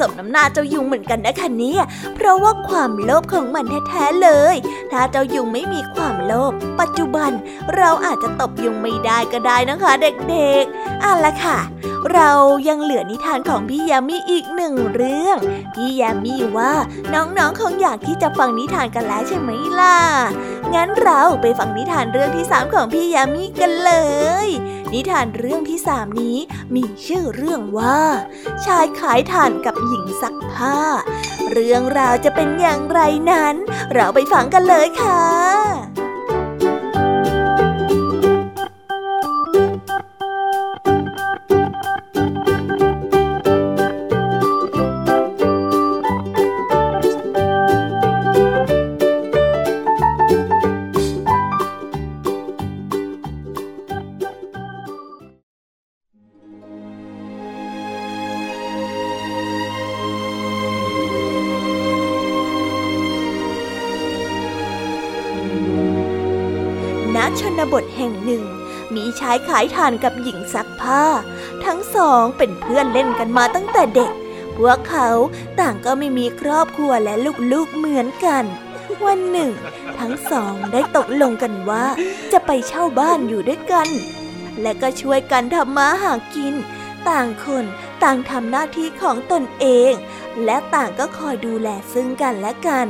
Speaker 2: สมน้ำหน้าเจ้ายุงเหมือนกันนะคะเนี่ย เพราะว่าความโลภของมันแท้ๆเลย ถ้าเจ้ายุงไม่มีความโลภ ปัจจุบันเราอาจจะตบยุงไม่ได้ก็ได้นะคะเด็กๆอะละค่ะ เรายังเหลือนิทานของพี่ยามีอีกหนึ่งเรื่อง พี่ยามีว่าน้องๆคงอยากที่จะฟังนิทานกันแล้วใช่ไหมล่ะ งั้นเราไปฟังนิทานเรื่องที่สามของพี่ยามีกันเลย นิทานเรื่องที่สามนี้มีชื่อเรื่องว่า ชายขายถ่านกับหญิงซักผ้า เรื่องราวจะเป็นอย่างไรนั้น เราไปฟังกันเลยค่ะ ชนบทแห่งหนึ่ง มีชายขายถ่านกับหญิงซักผ้า ทั้งสองเป็นเพื่อนเล่นกันมาตั้งแต่เด็ก พวกเขาต่างก็ไม่มีครอบครัวและลูกๆเหมือนกัน วันหนึ่ง ทั้งสองได้ตกลงกันว่า จะไปเช่าบ้านอยู่ด้วยกัน และก็ช่วยกันทำมาหากิน ต่างคนต่างทำหน้าที่ของตนเอง และต่างก็คอยดูแลซึ่งกันและกัน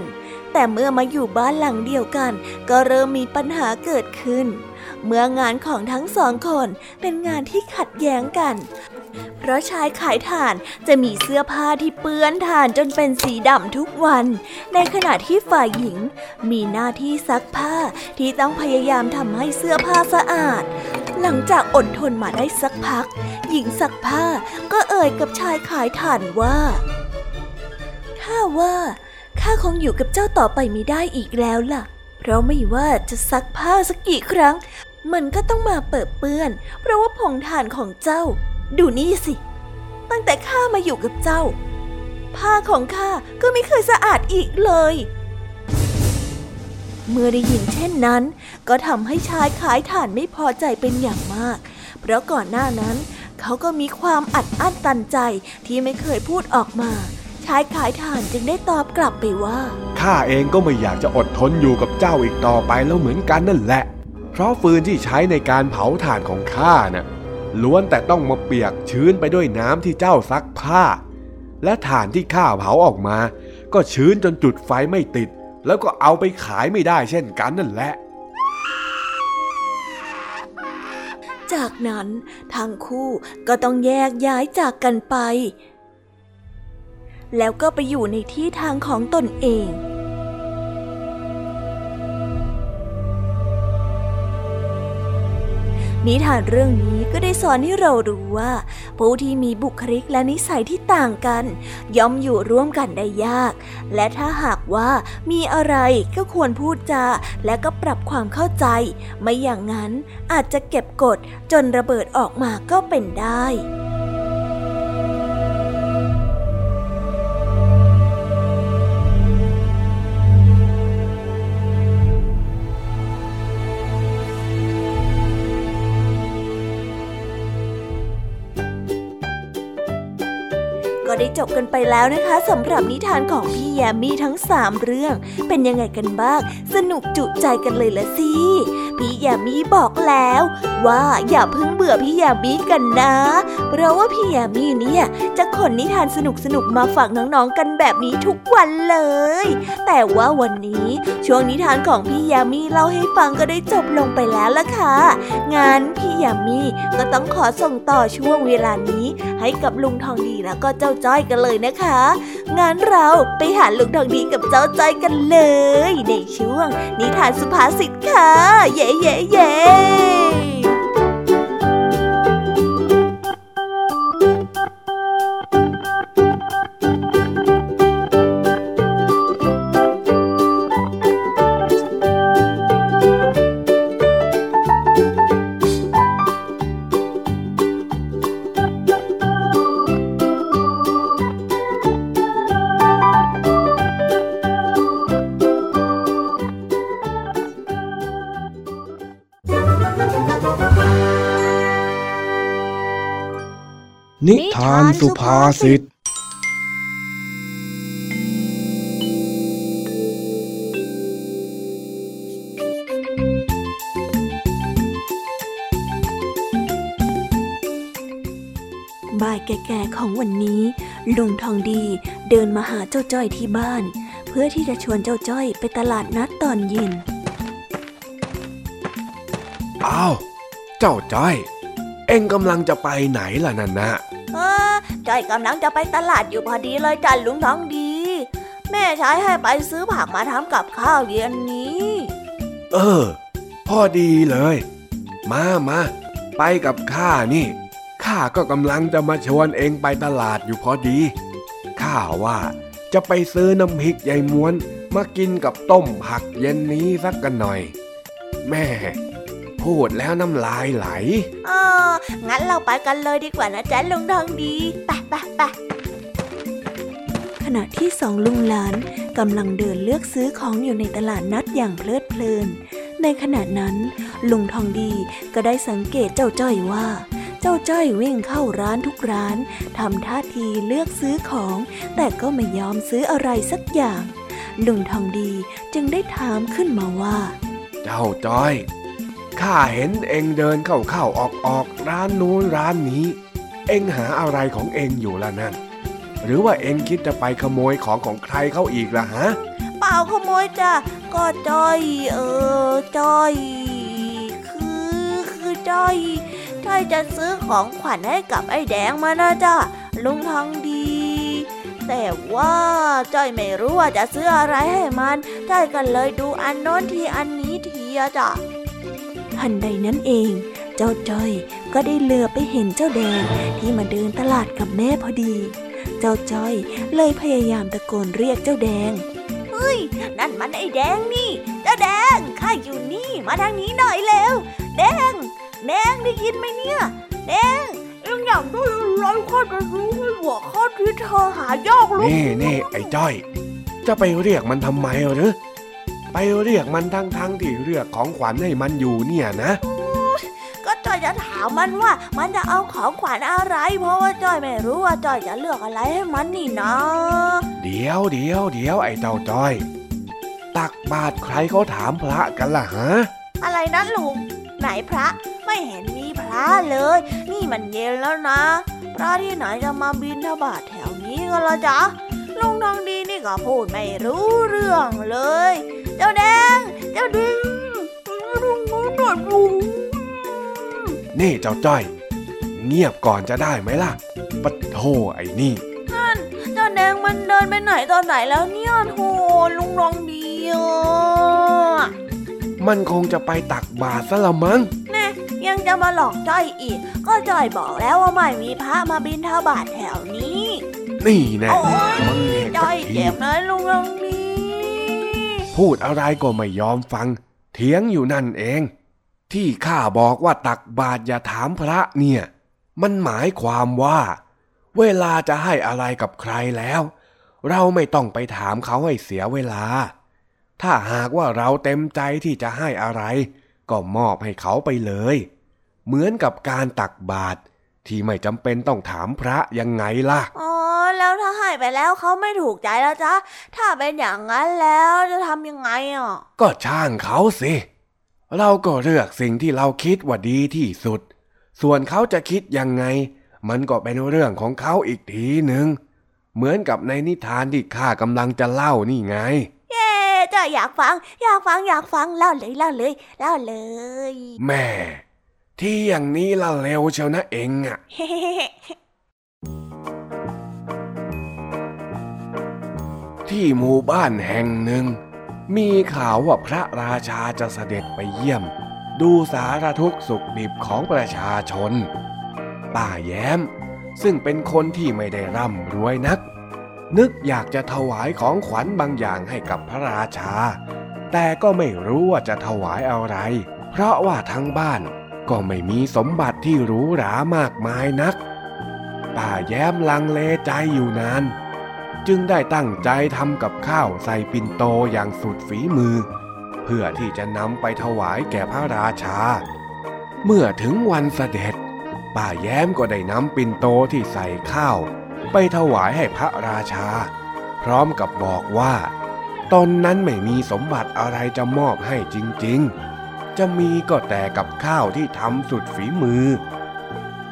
Speaker 2: แต่เมื่อมาอยู่บ้านหลังเดียวกัน ก็เริ่มมีปัญหาเกิดขึ้น เมื่องานของทั้งสองคนเป็นงานที่ขัดแย้งกัน เพราะชายขายถ่านจะมีเสื้อผ้าที่เปื้อนถ่านจนเป็นสีดำทุกวัน ในขณะที่ฝ่ายหญิง มีหน้าที่ซักผ้าที่ต้องพยายามทำให้เสื้อผ้าสะอาด หลังจากอดทนมาได้สักพัก หญิงซักผ้าก็เอ่ยกับชายขายถ่านว่าข้าว่า ข้าคงอยู่กับเจ้าต่อไปไม่ได้อีกแล้วล่ะ เพราะไม่ว่าจะซักผ้าสักกี่ครั้ง มันก็ต้องมาเปิดเปื้อน เพราะว่าผงถ่านของเจ้า ดูนี่สิ ตั้งแต่ข้ามาอยู่กับเจ้า ผ้าของข้าก็ไม่เคยสะอาดอีกเลย เมื่อได้ยินเช่นนั้น ก็ทำให้ชายขายถ่านไม่พอใจเป็นอย่างมาก เพราะก่อนหน้านั้น เขาก็มีความอัดอั้นตันใจที่ไม่เคยพูดออกมา ชายขายถ่านจึงได้ตอบกลับไปว่า
Speaker 5: ข้าเองก็ไม่อยากจะอดทนอยู่กับเจ้าอีกต่อไปแล้วเหมือนกันนั่นแหละ เพราะฟืนที่ใช้ในการเผาถ่านของข้านะ่ะล้วนแต่ต้องมาเปียกชื้นไปด้วยน้ำที่เจ้าซักผ้า และถ่านที่ข้าเผาออกมา ก็ชื้นจนจุดไฟไม่ติด แล้วก็เอาไปขายไม่ได้เช่นกันนั่นแหละ
Speaker 2: จากนั้นทั้งคู่ก็ต้องแยกย้ายจากกันไป แล้วก็ไปอยู่ในที่ทางของตนเองนิทานเรื่องนี้ก็ได้สอนให้เรารู้ว่า ผู้ที่มีบุคลิกและนิสัยที่ต่างกัน ย่อมอยู่ร่วมกันได้ยาก และถ้าหากว่ามีอะไรก็ควรพูดจาและก็ปรับความเข้าใจ ไม่อย่างนั้นอาจจะเก็บกดจนระเบิดออกมาก็เป็นได้ จบกันไปแล้วนะคะสำหรับนิทานของพี่แยมมี่ทั้ง 3 เรื่อง เป็นยังไงกันบ้าง สนุกจุใจกันเลยละสิพี่แยามีบอกแล้ว ว่าอย่าเพิ่งเบื่อพี่แยามีกันนะ เพราะว่าพี่แยามีเนี่ยจะขนนิทานสนุกๆมาฝากน้องๆกันแบบนี้ทุกวันเลย แต่ว่าวันนี้ช่วงนิทานของพี่แยามีเล่าให้ฟังก็ได้จบลงไปแล้วละค่ะงั้นพี่แยามีก็ต้องขอส่งต่อช่วงเวลานี้ ให้กับลุงทองดีแล้วก็เจ้าจ้อยกันเลยนะคะ งั้นเราไปหาลุงทองดีกับเจ้าจ้อยกันเลย ในช่วงนิทานสุภาษิตค่ะ เย่เย่เย่
Speaker 8: นิทานสุภาษิต
Speaker 2: บ่ายแก่ๆของวันนี้ ลุงทองดีเดินมาหาเจ้าจ้อยที่บ้าน เพื่อที่จะชวนเจ้าจ้อยไปตลาดนัดตอนเย็น
Speaker 4: อ้าว เจ้าจ้อย เอ็งกำลังจะไปไหนล่ะนั่นนะ
Speaker 2: เออ จ้อยกำลังจะไปตลาดอยู่พอดีเลยจ้ะลุงทองดี แม่ใช้ให้ไปซื้อผักมาทำกับข้าวเย็นนี้
Speaker 4: เออ พอดีเลย มามาไปกับข้านี่ข้าก็กำลังจะมาชวนเองไปตลาดอยู่พอดีข้าว่าจะไปซื้อน้ำพริกยายม้วน มากินกับต้มผักเย็นนี้สักกันหน่อย แม่ พูดแล้วน้ำลายไหล
Speaker 2: เอองั้นเราไปกันเลยดีกว่านะจ๊ะลุงทองดี ไปไปไปขณะที่สองลุงหลานกำลังเดินเลือกซื้อของอยู่ในตลาดนัดอย่างเพลิดเพลิน ในขณะนั้น ลุงทองดีก็ได้สังเกตเจ้าจ้อยว่า เจ้าจ้อยวิ่งเข้าร้านทุกร้านทำท่าทีเลือกซื้อของ แต่ก็ไม่ยอมซื้ออะไรสักอย่าง ลุงทองดีจึงได้ถามขึ้นมาว่า
Speaker 4: เจ้าจ้อย ข้าเห็นเองเดินเข้าเข้าออกออกร้านนู้นร้านนี้ เองหาอะไรของเองอยู่ล่ะนั่น หรือว่าเองคิดจะไปขโมยของของใครเข้าอีกล่ะฮะ
Speaker 2: เปล่าขโมยจ้ะก็จ้อยเออจ้อย คือคือจ้อยจ้อยจะซื้อของขวัญให้กับไอ้แดงมานะจ้ะลุงทองดี แต่ว่าจ้อยไม่รู้ว่าจะซื้ออะไรให้มันจ้อยก็เลยดูอันโน้นทีอันนี้ทีอะจ้ะ ทันใดนั้นเอง เจ้าจ้อยก็ได้เลือไปเห็นเจ้าแดงที่มาเดินตลาดกับแม่พอดี เจ้าจ้อยเลยพยายามตะโกนเรียกเจ้าแดง เฮ้ย นั่นมันไอ้แดงนี่ เจ้าแดงข้าอยู่นี่มาทางนี้หน่อยเร็ว แดง แดงได้ยินไหมเนี่ย แดงเอ็งอยากได้อะไรข้าจะรู้ให้หัวข้าที่เธอหายากลูก
Speaker 4: นี่นี่ไอ้จ้อย จะไปเรียกมันทำไมหรือ ไปเรียกมันทั้งทั้งที่เรียกของขวัญให้มันอยู่เนี่ยนะ
Speaker 2: ก็จอยจะถามมันว่ามันจะเอาของขวัญอะไร เพราะว่าจอยไม่รู้ว่าจอยจะเลือกอะไรให้มันนี่นะ
Speaker 4: เดี๋ยวเดี๋ยวเดี๋ยวไอ้เจ้าจ้อย ตักบาตรใครเขาถามพระกันล่ะฮะ
Speaker 2: อะไรนะลุงไหนพระไม่เห็นมีพระเลย นี่มันเย็นแล้วนะ พระที่ไหนจะมาบินทบาทแถวนี้กันละจ๊ะลุงทองดีนี่ก็พูดไม่รู้เรื่องเลยเจ้าแดง เจ้าดึงลุงนู้นหน่อยลุง
Speaker 4: นี่เจ้าจ้อย เงียบก่อนจะได้ไหมล่ะปะโทไอ้นี่
Speaker 2: เจ้าแดงมันเดินไปไหนตอนไหนแล้วเนี่ยโธ่ลุงทองดีอะ
Speaker 4: มันคงจะไปตักบาตรซะละมั้ง
Speaker 2: แน่ยังจะมาหลอกจ้อยอีก ก็จ้อยบอกแล้วว่าไม่มีพระมาบินทบาทแถวนี้
Speaker 4: นี่แน่
Speaker 2: โอ้ย
Speaker 4: มึงเห็น
Speaker 2: จ้อย
Speaker 4: ที
Speaker 2: เจ็บนะลุงทองดี
Speaker 4: พูดอะไรก็ไม่ยอมฟัง เถียงอยู่นั่นเอง ที่ข้าบอกว่าตักบาตรอย่าถามพระเนี่ย มันหมายความว่า เวลาจะให้อะไรกับใครแล้ว เราไม่ต้องไปถามเขาให้เสียเวลา ถ้าหากว่าเราเต็มใจที่จะให้อะไร ก็มอบให้เขาไปเลย เหมือนกับการตักบาตร ที่ไม่จำเป็นต้องถามพระยังไงล่ะ
Speaker 2: อ๋อ แล้วถ้าให้ไปแล้วเขาไม่ถูกใจแล้วจ๊ะ ถ้าเป็นอย่างนั้นแล้วจะทำยังไงอะ
Speaker 4: ก็ช่างเขาสิ เราก็เลือกสิ่งที่เราคิดว่าดีที่สุด ส่วนเขาจะคิดยังไง มันก็เป็นเรื่องของเขาอีกทีหนึ่ง เหมือนกับในนิทานที่ข้ากำลังจะเล่านี่ไง
Speaker 2: เย้จ้อยอยากฟัง อยากฟังอยากฟังเล่าเลยเล่าเลยเล่าเลย
Speaker 4: แม่ ที่อย่างนี้ละเร็วเชียวนะเองอะที่หมู่บ้านแห่งหนึ่ง มีข่าวว่าพระราชาจะเสด็จไปเยี่ยม ดูสารทุกข์สุขดิบของประชาชน ป้าแย้ม ซึ่งเป็นคนที่ไม่ได้ร่ำรวยนัก นึกอยากจะถวายของขวัญบางอย่างให้กับพระราชา แต่ก็ไม่รู้ว่าจะถวายอะไร เพราะว่าทั้งบ้าน ก็ไม่มีสมบัติที่หรูหรามากมายนัก ป้าแย้มลังเลใจอยู่นาน จึงได้ตั้งใจทำกับข้าวใส่ปิ่นโตอย่างสุดฝีมือ เพื่อที่จะนำไปถวายแก่พระราชา เมื่อถึงวันเสด็จ ป้าแย้มก็ได้นำปิ่นโตที่ใส่ข้าว ไปถวายให้พระราชา พร้อมกับบอกว่า ตนนั้นไม่มีสมบัติอะไรจะมอบให้จริง ๆ จะมีก็แต่กับข้าวที่ทำสุดฝีมือ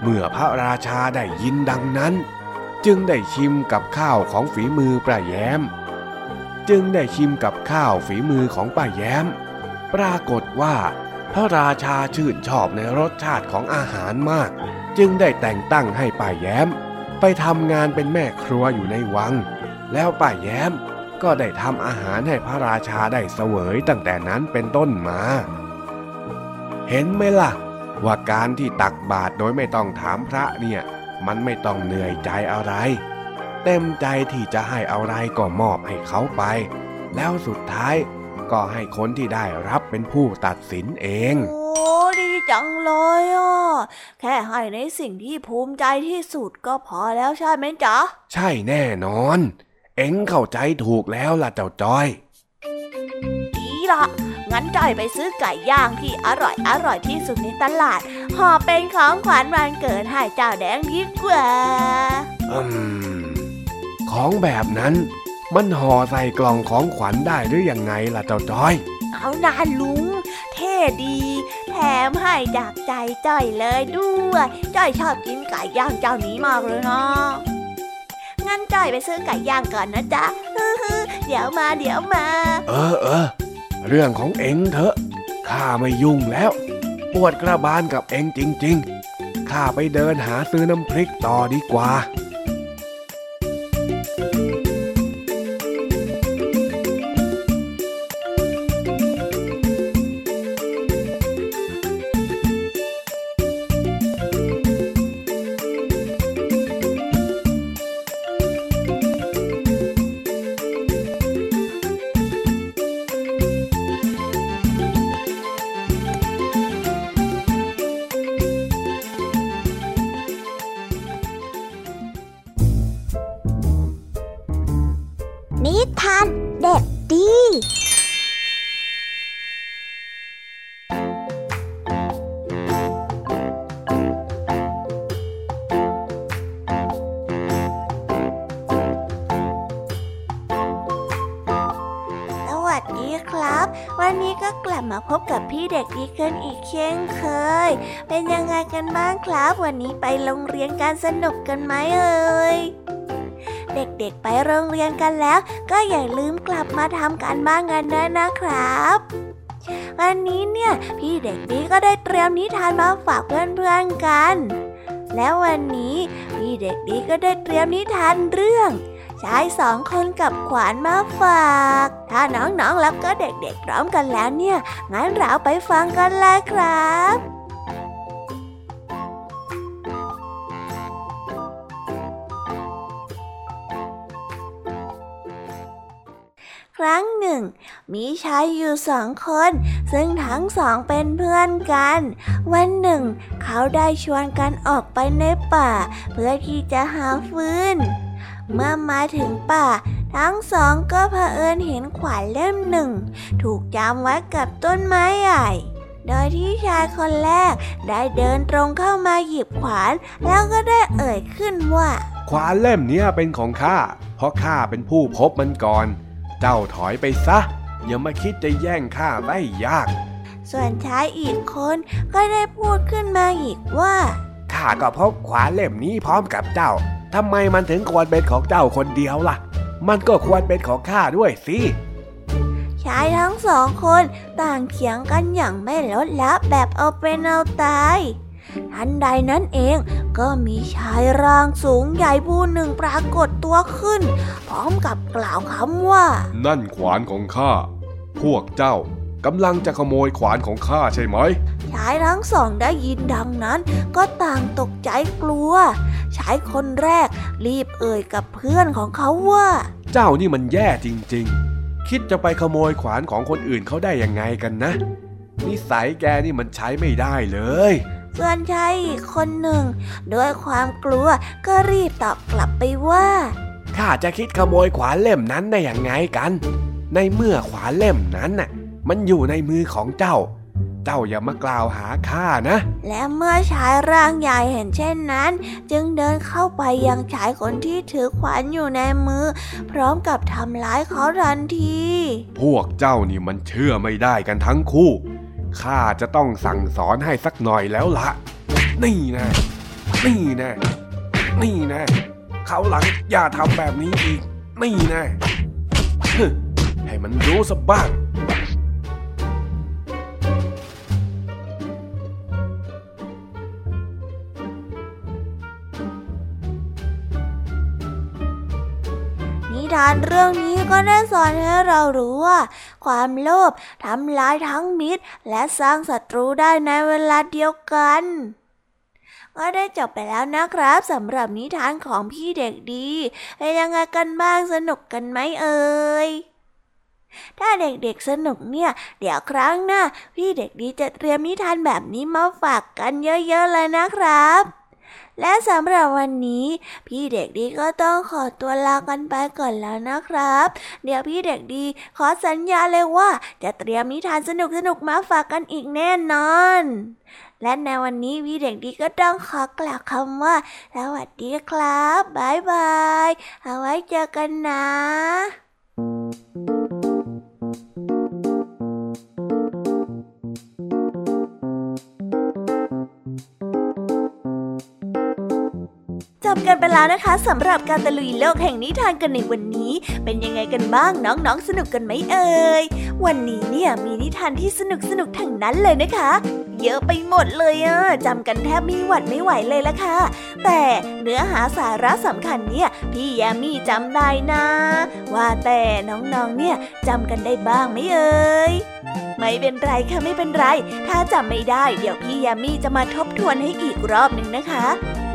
Speaker 4: เมื่อพระราชาได้ยินดังนั้น จึงได้ชิมกับข้าวของฝีมือป้าแย้ม จึงได้ชิมกับข้าวฝีมือของป้าแย้ม ปรากฏว่า พระราชาชื่นชอบในรสชาติของอาหารมาก จึงได้แต่งตั้งให้ป้าแย้ม ไปทำงานเป็นแม่ครัวอยู่ในวัง แล้วป้าแย้มก็ได้ทำอาหารให้พระราชาได้เสวยตั้งแต่นั้นเป็นต้นมา เห็นไหมล่ะ ว่าการที่ตักบาตรโดยไม่ต้องถามพระเนี่ย มันไม่ต้องเหนื่อยใจอะไร เต็มใจที่จะให้อะไรก็มอบให้เขาไป แล้วสุดท้ายก็ให้คนที่ได้รับเป็นผู้ตัดสินเอง
Speaker 2: โอ้ดีจังเลยอะ แค่ให้ในสิ่งที่ภูมิใจที่สุดก็พอแล้วใช่ไหมจ๊ะ
Speaker 4: ใช่แน่นอน เอ็งเข้าใจถูกแล้วล่ะเจ้าจ้อย
Speaker 2: ดีละ งั้นจ้อยไปซื้อไก่ย่างที่อร่อยอร่อยที่สุดในตลาดห่อเป็นของขวัญวันเกิดให้เจ้าแดงดีกว่า
Speaker 4: อืมของแบบนั้น มันห่อใส่กล่องของขวัญได้หรือยังไงล่ะเจ้าจ้อย
Speaker 2: เอานาลุง เท่ดี แถมให้จากใจจ้อยเลยด้วยจ้อยชอบกินไก่ย่างเจ้านี้มากเลยนะงั้นจ้อยไปซื้อไก่ย่างก่อนนะจ๊ะเดี๋ยวมาเดี๋ยวมา
Speaker 4: เออเออ เรื่องของเอ็งเถอะ ข้าไม่ยุ่งแล้ว ปวดกระบาลกับเอ็งจริง ๆ ข้าไปเดินหาซื้อน้ำพริกต่อดีกว่า
Speaker 2: ครับ วันนี้ไปโรงเรียนการสนุกกันไหมเอ่ยเด็กๆไปโรงเรียนกันแล้ว ก็อย่าลืมกลับมาทำการบ้านกันด้วยนะครับวันนี้เนี่ยพี่เด็กดีก็ได้เตรียมนิทานมาฝากเพื่อนๆกัน แล้ววันนี้พี่เด็กดีก็ได้เตรียมนิทานเรื่องชายสองคนกับขวานมาฝาก ถ้าน้องๆแล้วก็เด็กๆพร้อมกันแล้วเนี่ย งั้นเราไปฟังกันเลยครับ นึ่ง มีชายอยู่สองคน ซึ่งทั้งสองเป็นเพื่อนกัน วันหนึ่ง เขาได้ชวนกันออกไปในป่า เพื่อที่จะหาฟืน เมื่อมาถึงป่า ทั้งสองก็เผอิญเห็นขวานเล่มหนึ่ง ถูกจำไว้กับต้นไม้ใหญ่โดยที่ชายคนแรกได้เดินตรงเข้ามาหยิบขวาน แล้วก็ได้เอ่ยขึ้นว่า
Speaker 4: ขวานเล่มนี้เป็นของข้าเพราะข้าเป็นผู้พบมันก่อน เจ้าถอยไปซะ อย่ามาคิดจะแย่งข้าได้ยาก
Speaker 2: ส่วนชายอีกคนก็ได้พูดขึ้นมาอีกว่า
Speaker 4: ข้าก็พบขวานเล่มนี้พร้อมกับเจ้า ทำไมมันถึงควรเป็นของเจ้าคนเดียวล่ะ มันก็ควรเป็นของข้าด้วยสิ
Speaker 2: ชายทั้งสองคนต่างเถียงกันอย่างไม่ลดละแบบเอาเป็นเอาตาย ทันใดนั้นเองก็มีชายร่างสูงใหญ่ผู้หนึ่งปรากฏตัวขึ้น พร้อมกับกล่าวคำว่า
Speaker 5: นั่นขวานของข้า พวกเจ้ากำลังจะขโมยขวานของข้าใช่ไหม
Speaker 2: ชายทั้งสองได้ยินดังนั้นก็ต่างตกใจกลัว ชายคนแรกรีบเอ่ยกับเพื่อนของเขาว่า
Speaker 4: เจ้านี่มันแย่จริงๆ คิดจะไปขโมยขวานของคนอื่นเขาได้ยังไงกันนะ นิสัยแกนี่มันใช้ไม่ได้เลย
Speaker 2: ส่วนชายอีกคนหนึ่ง ด้วยความกลัวก็รีบตอบกลับไปว่า
Speaker 4: ข้าจะคิดขโมยขวานเล่มนั้นได้อย่างไงกัน ในเมื่อขวานเล่มนั้นน่ะ มันอยู่ในมือของเจ้า เจ้าอย่ามากล่าวหาข้านะ
Speaker 2: และเมื่อชายร่างใหญ่เห็นเช่นนั้น จึงเดินเข้าไปยังชายคนที่ถือขวานอยู่ในมือ พร้อมกับทำร้ายเขาทันที
Speaker 5: พวกเจ้านี่มันเชื่อไม่ได้กันทั้งคู่ ข้าจะต้องสั่งสอนให้สักหน่อยแล้วละ
Speaker 4: นี่นะ นี่นะ นี่นะเขาหลังอย่าทำแบบนี้อีก นี่นะให้มันรู้สบ้าง
Speaker 2: นิทานเรื่อง ก็ได้สอนให้เรารู้ว่า ความโลภทำลายทั้งมิตร และสร้างศัตรูได้ในเวลาเดียวกัน ก็ได้จบไปแล้วนะครับสำหรับนิทานของพี่เด็กดี เป็นยังไงกันบ้างสนุกกันไหมเอ่ยถ้าเด็กๆสนุกเนี่ย เดี๋ยวครั้งหน้าพี่เด็กดีจะเตรียมนิทานแบบนี้มาฝากกันเยอะๆเลยนะครับ และสำหรับวันนี้ พี่เด็กดีก็ต้องขอตัวลากันไปก่อนแล้วนะครับ เดี๋ยวพี่เด็กดีขอสัญญาเลยว่า จะเตรียมนิทานสนุกๆมาฝากกันอีกแน่นอน และในวันนี้พี่เด็กดีก็ต้องขอกล่าวคำว่า สวัสดีครับ บ๊ายบาย เอาไว้เจอกันนะ จบกันไปแล้วนะคะสำหรับการตะลุยโลกแห่งนิทานกันในวันนี้ เป็นยังไงกันบ้างน้องๆสนุกกันไหมเอ่ยวันนี้เนี่ยมีนิทานที่สนุกสนุกทั้งนั้นเลยนะคะ เยอะไปหมดเลยอะจำกันแทบไม่หวัดไม่ไหวเลยละค่ะ แต่เนื้อหาสาระสำคัญเนี่ยพี่แยมมี่จำได้นะ ว่าแต่น้องๆเนี่ยจำกันได้บ้างไหมเอ่ยไม่เป็นไรค่ะไม่เป็นไร ถ้าจำไม่ได้ เดี๋ยวพี่ยามีจะมาทบทวนให้อีกรอบหนึ่งนะคะ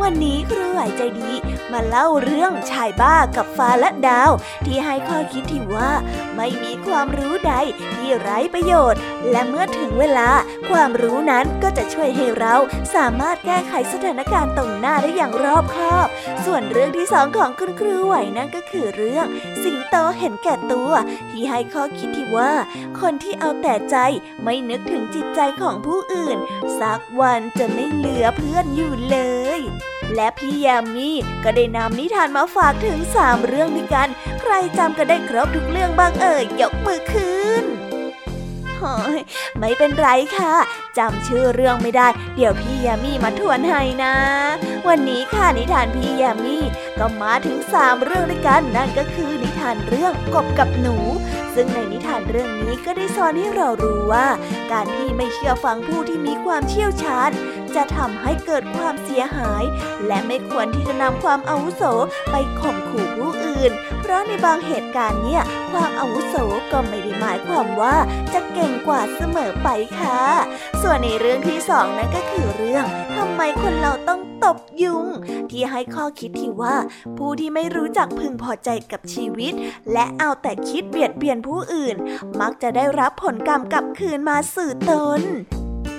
Speaker 2: วันนี้ครูไหวใจดีมาเล่าเรื่องชายบ้ากับฟ้าและดาว ที่ให้ข้อคิดที่ว่า ไม่มีความรู้ใดที่ไร้ประโยชน์ และเมื่อถึงเวลา ความรู้นั้นก็จะช่วยให้เราสามารถแก้ไขสถานการณ์ตรงหน้าได้อย่างรอบคอบ ส่วนเรื่องที่สองของคุณครูไหวนั่นก็คือเรื่อง สิงโตเห็นแก่ตัว ที่ให้ข้อคิดที่ว่า คนที่เอาแต่ใจไม่นึกถึงจิตใจของผู้อื่น สักวันจะไม่เหลือเพื่อนอยู่เลยและพี่ยามีก็ได้นำนิทานมาฝากถึงสามเรื่องด้วยกัน ใครจำกันได้ครบทุกเรื่องบ้างเอ่ยยกมือขึ้นไม่เป็นไรค่ะ จำชื่อเรื่องไม่ได้ เดี๋ยวพี่ยามีมาทวนให้นะ วันนี้ค่ะนิทานพี่ยามีก็มาถึงสามเรื่องด้วยกัน นั่นก็คือนิทานเรื่องกบกับหนู ซึ่งในนิทานเรื่องนี้ก็ได้สอนให้เรารู้ว่า การที่ไม่เชื่อฟังผู้ที่มีความเชี่ยวชาญ จะทำให้เกิดความเสียหาย และไม่ควรที่จะนำความอาวุโสไปข่มขู่ผู้อื่น เพราะในบางเหตุการณ์เนี่ย ความอาวุโสก็ไม่ได้หมายความว่าจะเก่งกว่าเสมอไปค่ะ ส่วนในเรื่องที่สองนั่นก็คือเรื่องทำไมคนเราต้องตบยุง ที่ให้ข้อคิดที่ว่า ผู้ที่ไม่รู้จักพึงพอใจกับชีวิต และเอาแต่คิดเบียดเบียนผู้อื่น มักจะได้รับผลกรรมกลับคืนมาสื่อตน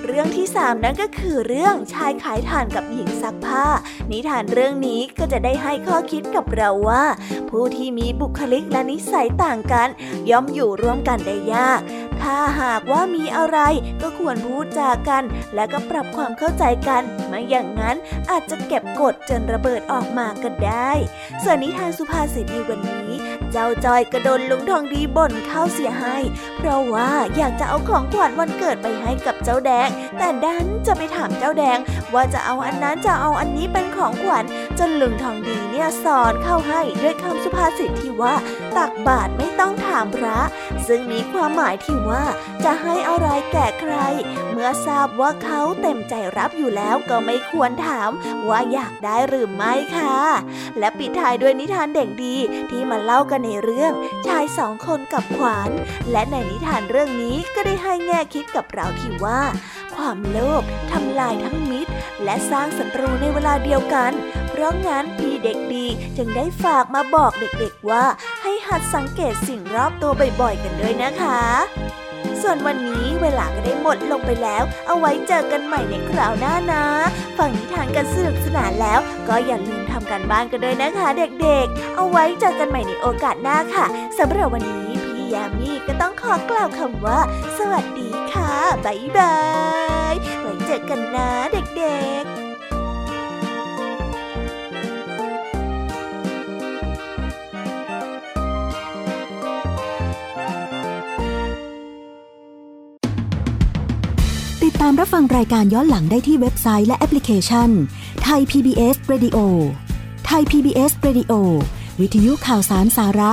Speaker 2: เรื่องที่สามนั่นก็คือเรื่องชายขายถ่านกับหญิงซักผ้า นิทานเรื่องนี้ก็จะได้ให้ข้อคิดกับเราว่า ผู้ที่มีบุคลิกและนิสัยต่างกัน ย่อมอยู่ร่วมกันได้ยาก ถ้าหากว่ามีอะไรก็ควรพูดจากัน และก็ปรับความเข้าใจกันไม่อย่างนั้นอาจจะเก็บกดจนระเบิดออกมาก็ได้ ส่วนนิทานสุภาษิตในวันนี้ เจ้าจอยกระโดนลุงทองดีบ่นเข้าเสียให้เพราะว่าอยากจะเอาของขวัญวันเกิดไปให้กับเจ้าแดง แต่ดันจะไปถามเจ้าแดง ว่าจะเอาอันนั้นจะเอาอันนี้เป็นของขวัญจนลุงทองดีเนี่ยสอนเข้าให้ด้วยคำสุภาษิตที่ว่าตักบาตรไม่ต้องทามพระ ซึ่งมีความหมายที่ว่าจะให้อะไรแก่ใคร เมื่อทราบว่าเขาเต็มใจรับอยู่แล้วก็ไม่ควรถามว่าอยากได้หรือไม่ค่ะ และปิดท้ายด้วยนิทานเด็กดีที่มาเล่ากันในเรื่อง ชายสองคนกับขวาน และในนิทานเรื่องนี้ก็ได้ให้แง่คิดกับเราที่ว่า ความโลภทำลายทั้งมิตร และสร้างศัตรูในเวลาเดียวกัน เพราะงั้นพี่เด็กดีจึงได้ฝากมาบอกเด็กๆว่า ให้หัดสังเกตสิ่งรอบตัวบ่อยๆกันด้วยนะคะ ส่วนวันนี้เวลาก็ได้หมดลงไปแล้ว เอาไว้เจอกันใหม่ในคราวหน้านะ ฟังนิทานกันสนุกสนานแล้ว ก็อย่าลืมทำการบ้านกันด้วยนะคะ เด็กๆ เอาไว้เจอกันใหม่ในโอกาสหน้าค่ะสำหรับวันนี้ ยามีก็ต้องขอกล่าวคำว่า สวัสดีค่ะบ๊ายบายไว้เจอกันนะเด็กๆ
Speaker 9: ติดตามรับฟังรายการย้อนหลังได้ที่เว็บไซต์และแอปพลิเคชันไทย PBS Radio ไทย PBS Radio วิทยุข่าวสารสาระ